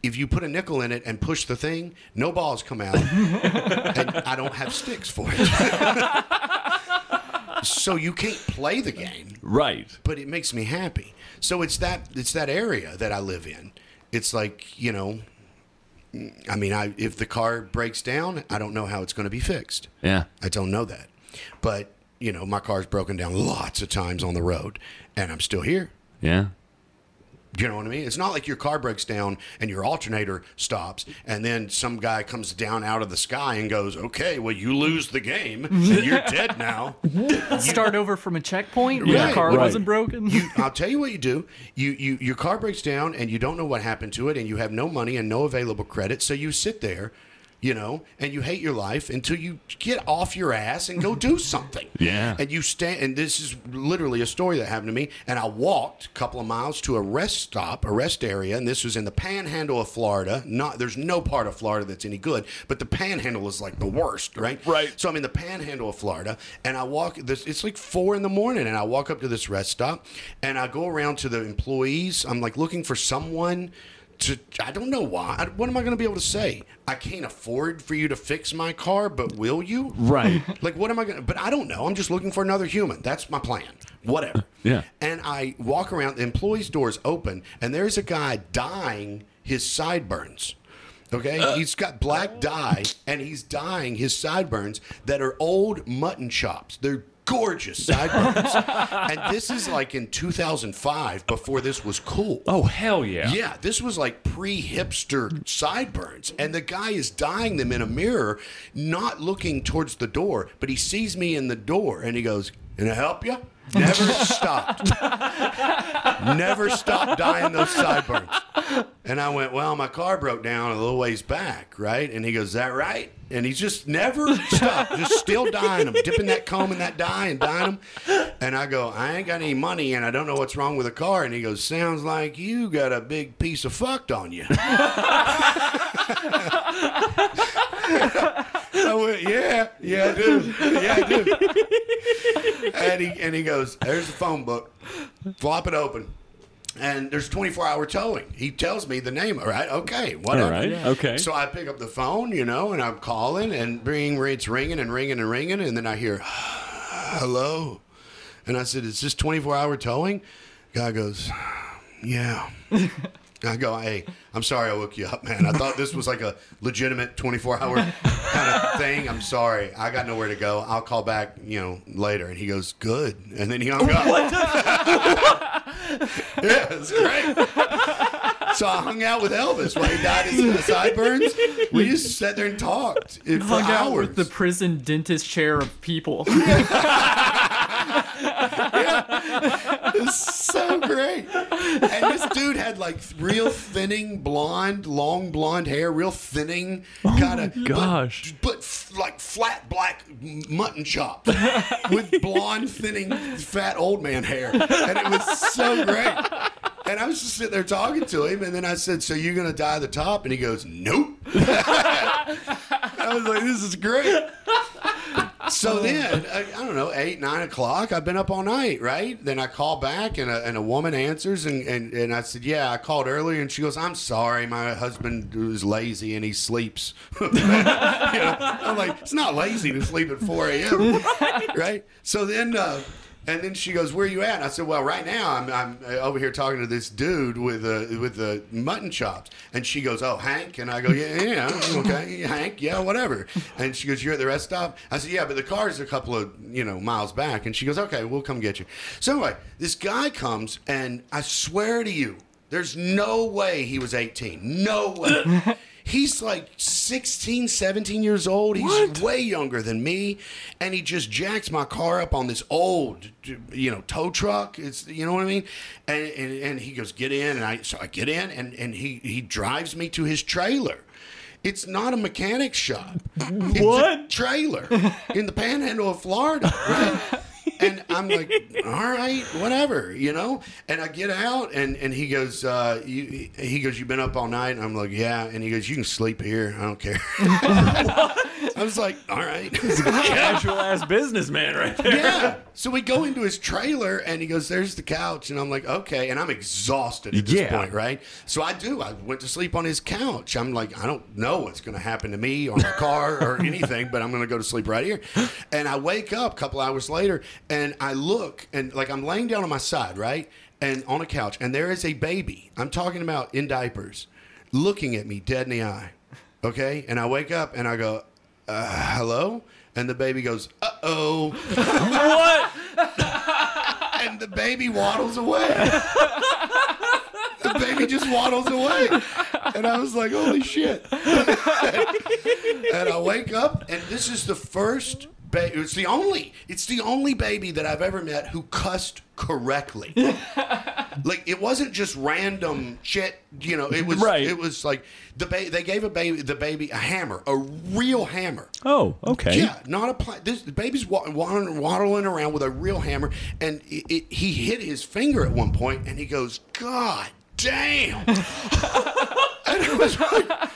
If you put a nickel in it and push the thing, no balls come out, <laughs> and I don't have sticks for it. So you can't play the game right. but it makes me happy. So it's that it's that area that I live in. It's like you know, I mean, I if the car breaks down, I don't know how it's going to be fixed. Yeah. I don't know that, but you know, my car's broken down lots of times on the road, and I'm still here. Yeah. You know what I mean? It's not like your car breaks down and your alternator stops, and then some guy comes down out of the sky and goes, "Okay, well, you lose the game, and you're <laughs> dead now." <laughs> Start over from a checkpoint when Right, the car right. wasn't broken. <laughs> I'll tell you what you do. You, you your car breaks down and you don't know what happened to it and you have no money and no available credit, so you sit there, you know, and you hate your life until you get off your ass and go do <laughs> something. Yeah. And you stand and this is literally a story that happened to me and I walked a couple of miles to a rest stop, a rest area, and this was in the panhandle of Florida. Not there's no part of Florida that's any good, but the panhandle is like the worst, right? Right. So I'm in the panhandle of Florida, and I walk. This it's like four in the morning, and I walk up to this rest stop, and I go around to the employees. I'm like looking for someone to. I don't know why. I, what am I going to be able to say? I can't afford for you to fix my car, but will you? Right. <laughs> Like, what am I going to? But I don't know. I'm just looking for another human. That's my plan. Whatever. Yeah. And I walk around. The employee's doors open, and there's a guy dyeing his sideburns. Okay, uh. he's got black dye, and he's dyeing his sideburns that are old mutton chops. They're gorgeous sideburns, <laughs> and this is like in 2005, before this was cool. Oh hell yeah. Yeah, this was like pre-hipster sideburns, and the guy is dyeing them in a mirror, not looking towards the door, but he sees me in the door, and he goes, "Can I help you?" Never stopped. Never stopped dyeing those sideburns. And I went, "Well, my car broke down a little ways back, right?" And he goes, "Is that right?" And he's just never stopped, just still dyeing them, dipping that comb in that dye and dyeing them. And I go, I ain't got any money and I don't know what's wrong with the car. And he goes, Sounds like you got a big piece of fucked on you. <laughs> I went, Yeah, yeah, I do. Yeah, I do. <laughs> And he, and he goes, There's the phone book. Flop it open. and there's 24 hour towing. He tells me the name. All right, okay, whatever. All right. Okay. So I pick up the phone, you know, and I'm calling and ring, it's ringing and ringing and ringing, and then I hear, <sighs> "Hello," and I said, "Is this 24 hour towing?" Guy goes, "Yeah." <laughs> I go, "Hey, I'm sorry I woke you up, man. I thought this was like a legitimate 24 hour kind of thing. I'm sorry. I got nowhere to go. I'll call back, you know, later." And he goes, "Good," and then he hung up. <laughs> yeah, it's great. So I hung out with Elvis while he died his sideburns. We just sat there and talked for Hung hours. out with the prison dentist chair of people. <laughs> It's so great. And this dude had like real thinning blonde, long blonde hair, real thinning oh kind of gosh. but, but like flat black mutton chop with blonde thinning fat old man hair, and it was so great. And I was just sitting there talking to him, and then I said, "So you're gonna at the top?" And he goes, "Nope." <laughs> I was like, "This is great." So then, I, I don't know, eight, nine o'clock, I've been up all night, right? Then I call back and a, and a woman answers, and, and, and I said, Yeah, I called earlier. And she goes, I'm sorry, my husband is lazy and he sleeps. <laughs> You know, I'm like, It's not lazy to sleep at 4 a.m., <laughs> right? So then, uh, and then she goes, "Where are you at?" And I said, "Well, right now I'm, I'm uh, over here talking to this dude with the with the mutton chops." And she goes, "Oh, Hank?" And I go, "Yeah, yeah, okay, <laughs> Hank, yeah, whatever." And she goes, "You're at the rest stop?" I said, "Yeah, but the car's a couple of you know miles back." And she goes, "Okay, we'll come get you." So anyway, this guy comes, and I swear to you, there's no way he was 18. No way. <laughs> He's like 16, 17 years old. He's way younger than me. And he just jacks my car up on this old, you know, tow truck. It's, you know what I mean? And, and, and he goes, get in. And I, so I get in and, and he, he drives me to his trailer. It's not a mechanic shop. It's What? a trailer in the panhandle of Florida, right? <laughs> and I'm like, all right, whatever, you know. And I get out, and and he goes, uh, you, he goes, you've been up all night, and I'm like, yeah. And he goes, you can sleep here, I don't care. <laughs> <laughs> I was like, all right. <laughs> Casual ass businessman right there. yeah. So we go into his trailer and he goes, There's the couch. And I'm like, Okay. And I'm exhausted at this Yeah. point, right? So I do. I went to sleep on his couch. I'm like, I don't know what's going to happen to me or my car or <laughs> anything, but I'm going to go to sleep right here. And I wake up a couple hours later and I look and like I'm laying down on my side, right? And on a couch. And there is a baby. I'm talking about in diapers looking at me dead in the eye. Okay. And I wake up and I go, uh, Hello? And the baby goes, Uh oh. What? <laughs> and the baby waddles away. <laughs> the baby just waddles away. And I was like, holy shit. <laughs> and I wake up, and this is the first baby. It's the only, it's the only baby that I've ever met who cussed correctly. <laughs> like it wasn't just random shit, you know. It was, Right. it was like the ba- they gave a baby, the baby, a hammer, a real hammer. Oh, okay. Yeah, not a pla- this the baby's wa- waddling, waddling around with a real hammer, and it, it, he hit his finger at one point, and he goes, "God damn!" <laughs> and I was like,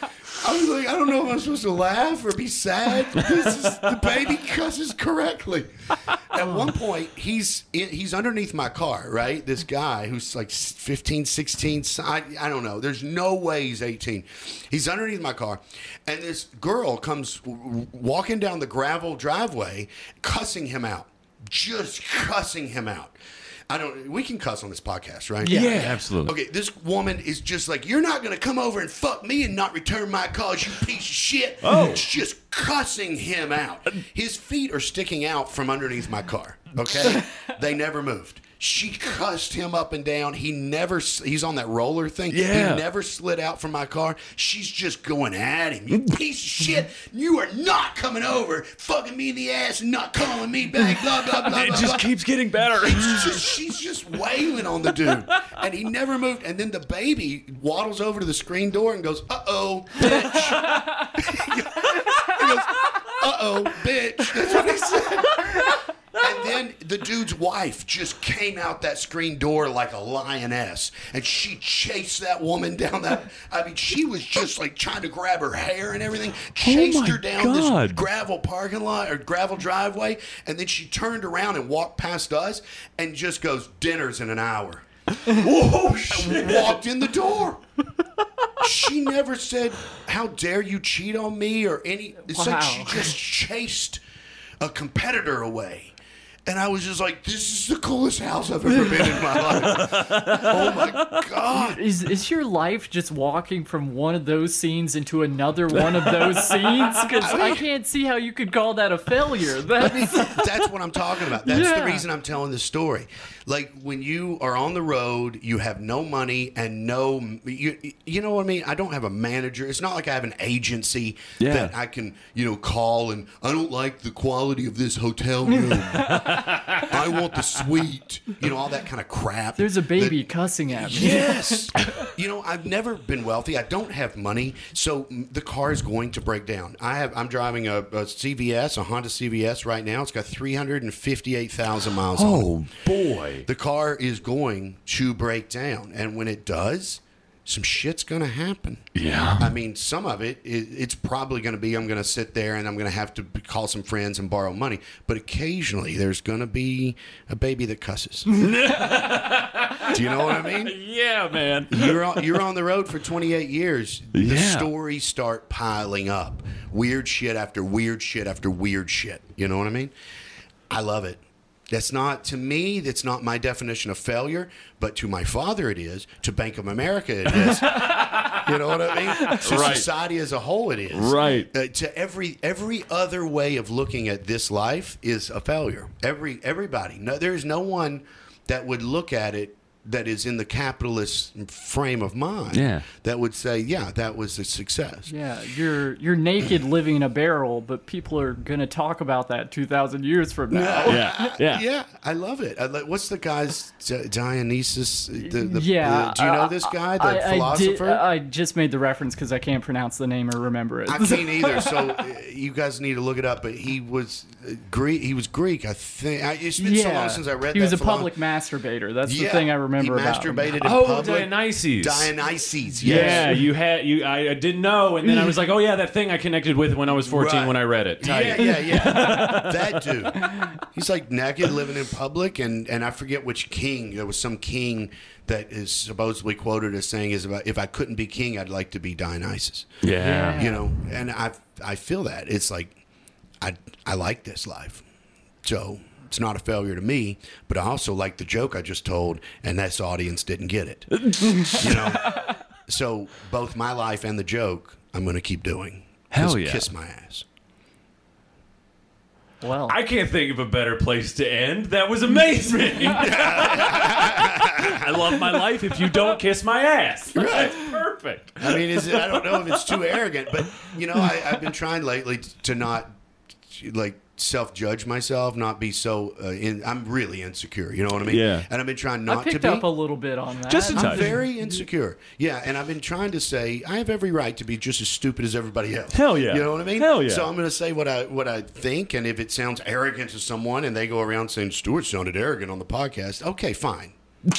I was like, I don't know if I'm supposed to laugh or be sad. <laughs> This is the baby cusses correctly. At one point, he's in, he's underneath my car, right? This guy who's like 15, 16, I, I don't know. There's no way he's 18. He's underneath my car, and this girl comes walking down the gravel driveway, cussing him out, just cussing him out. I don't. We can cuss on this podcast, right? Yeah, absolutely. Okay, this woman is just like, you're not gonna come over and fuck me and not return my calls, you piece of shit. Oh. It's just cussing him out. His feet are sticking out from underneath my car. Okay, <laughs> they never moved. She cussed him up and down. He never. He's on that roller thing. Yeah. He never slid out from my car. She's just going at him. You <laughs> piece of shit. You are not coming over, fucking me in the ass and not calling me back. Blah blah blah. It blah, just blah. keeps getting better. Just, she's just wailing on the dude, and he never moved. And then the baby waddles over to the screen door and goes, "Uh oh, bitch." <laughs> he goes, "Uh oh, bitch." That's what he said. And then the dude's wife just came out that screen door like a lioness, and she chased that woman down that. I mean, she was just like trying to grab her hair and everything. Chased my her down this gravel parking lot or gravel driveway, and then she turned around and walked past us and just goes, "Dinner's in an hour." Whoa, shit. Walked in the door. She never said, How dare you cheat on me or any. It's like she just chased a competitor away. And I was just like, This is the coolest house I've ever been in my life. oh my God. Is is your life just walking from one of those scenes into another one of those scenes? <laughs> Because I, mean- can't see how you could call that a failure. <laughs> That's That's what I'm talking about. That's the reason I'm telling this story. Like when you are on the road, you have no money and no, you, you know what I mean. I don't have a manager. It's not like I have an agency Yeah. that I can, you know, call and I don't like the quality of this hotel room. <laughs> I want the sweet, You know, all that kind of crap. there's a baby that- cussing at me. Yes. <laughs> you know, I've never been wealthy. I don't have money, so the car is going to break down. I have. I'm driving a, a CVS, a Honda CVS right now. It's got 358,000 miles on it. Oh boy. The car is going to break down, and when it does, some shit's going to happen. Yeah. I mean, some of it, it it's probably going to be I'm going to sit there and I'm going to have to call some friends and borrow money. But occasionally, there's going to be a baby that cusses. <laughs> Do you know what I mean? Yeah, man. you're on, you're on the road for 28 years. The Yeah. stories start piling up. Weird shit after weird shit after weird shit. You know what I mean? I love it. That's not to me. That's not my definition of failure, but to my father, it is. To Bank of America, it is. <laughs> you know what I mean? To Right. society as a whole, it is. Right. Uh, to every every other way of looking at this life is a failure. Every everybody. No, there's no one that would look at it that is in the capitalist frame of mind. Yeah. That would say, yeah, that was a success. Yeah, you're you're naked living in a barrel, but people are gonna talk about that two thousand years from now. Yeah. Yeah. Yeah, <laughs> I love it. I like, what's the guy's Dionysus? The, the, Yeah, the- do you know uh, this guy, the I, I did- I just made the reference because I can't pronounce the name or remember it. I <laughs> can't either. So uh, you guys need to look it up. But he was uh, Greek. He was Greek, I think. I, it's been so long since I read. he was a philo- public masturbator. That's Yeah, the thing I remember He about him. masturbated in Oh, public. Dionysus. Dionysus. Yeah, you had you. I, I didn't know, and then I was like, "Oh yeah, that thing I connected with when I was 14 Right. when I read it." Tight. Yeah, yeah, yeah. <laughs> that dude. He's like naked, living in public, and and I forget which king. There was some king that is supposedly quoted as saying, "Is about if I couldn't be king, I'd like to be Dionysus." Yeah. You know, and I I feel that it's like I I like this life, so it's not a failure to me. But I also like the joke I just told, and this audience didn't get it. <laughs> you know, so both my life and the joke, I'm going to keep doing. Hell yeah. Kiss my ass. Well, I can't think of a better place to end. That was amazing. <laughs> I love my life if you don't kiss my ass. That's perfect. I mean, is it, I don't know if it's too arrogant, but you know, I, I've been trying lately to not like self judge myself, not be so. Uh, in, I'm really insecure. You know what I mean? Yeah. And I've been trying I not to picked be. up a little bit on that. Just a I'm very insecure. Yeah, and I've been trying to say I have every right to be just as stupid as everybody else. Hell yeah. You know what I mean? Hell yeah. So I'm going to say what I what I think, and if it sounds arrogant to someone, and they go around saying Stewart sounded arrogant on the podcast, okay, fine. <laughs>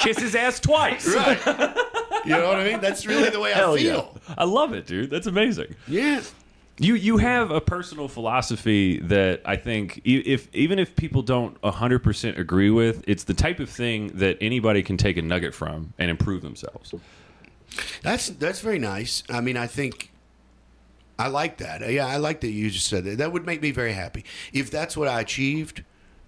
Kiss his ass twice. Right. you know what I mean? That's really the way I feel. yeah. I love it, dude. That's amazing. Yeah. You you have a personal philosophy that I think if even if people don't 100% agree with, it's the type of thing that anybody can take a nugget from and improve themselves. That's that's very nice. I mean, I think I like that. Yeah, I like that you just said that. That would make me very happy. If that's what I achieved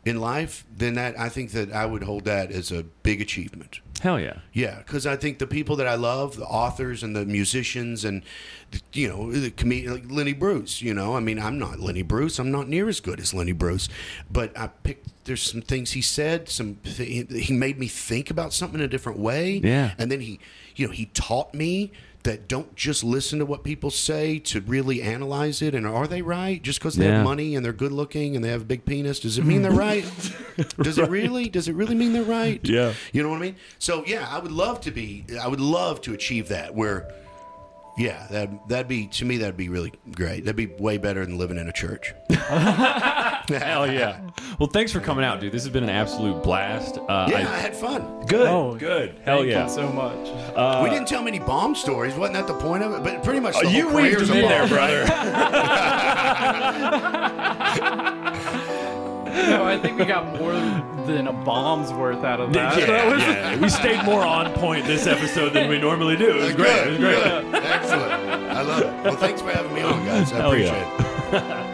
in life, then that I think that I would hold that as a big achievement. Hell yeah. Yeah, because I think the people that I love, the authors and the musicians, and the, you know, the comedian like Lenny Bruce. You know, I mean, I'm not Lenny Bruce. I'm not near as good as Lenny Bruce, but I picked. There's some things he said. Some th- he made me think about something in a different way. Yeah. and then he, you know, he taught me that don't just listen to what people say to really analyze it and are they right just because they Yeah. have money and they're good looking and they have a big penis does it <laughs> mean they're right <laughs> does it really does it really mean they're right Yeah. you know what I mean? So yeah, I would love to be. I would love to achieve that. Where, yeah, that that'd be to me that'd be really great. That'd be way better than living in a church. <laughs> Hell yeah. Well, thanks for coming out, dude. This has been an absolute blast. Uh, Yeah, I, I- had fun. good. Oh, good. Hell Thank yeah. you so much. we didn't tell many bomb stories. Wasn't that the point of it? But pretty much the Oh, you whole weaved them in there, brother. <laughs> <laughs> No, I think we got more than a bomb's worth out of that. Yeah, That was- yeah. We stayed more on point this episode than we normally do. It was great. It was great. Good. Excellent. I love it. Well, thanks for having me on, guys. I Hell appreciate yeah. it. <laughs>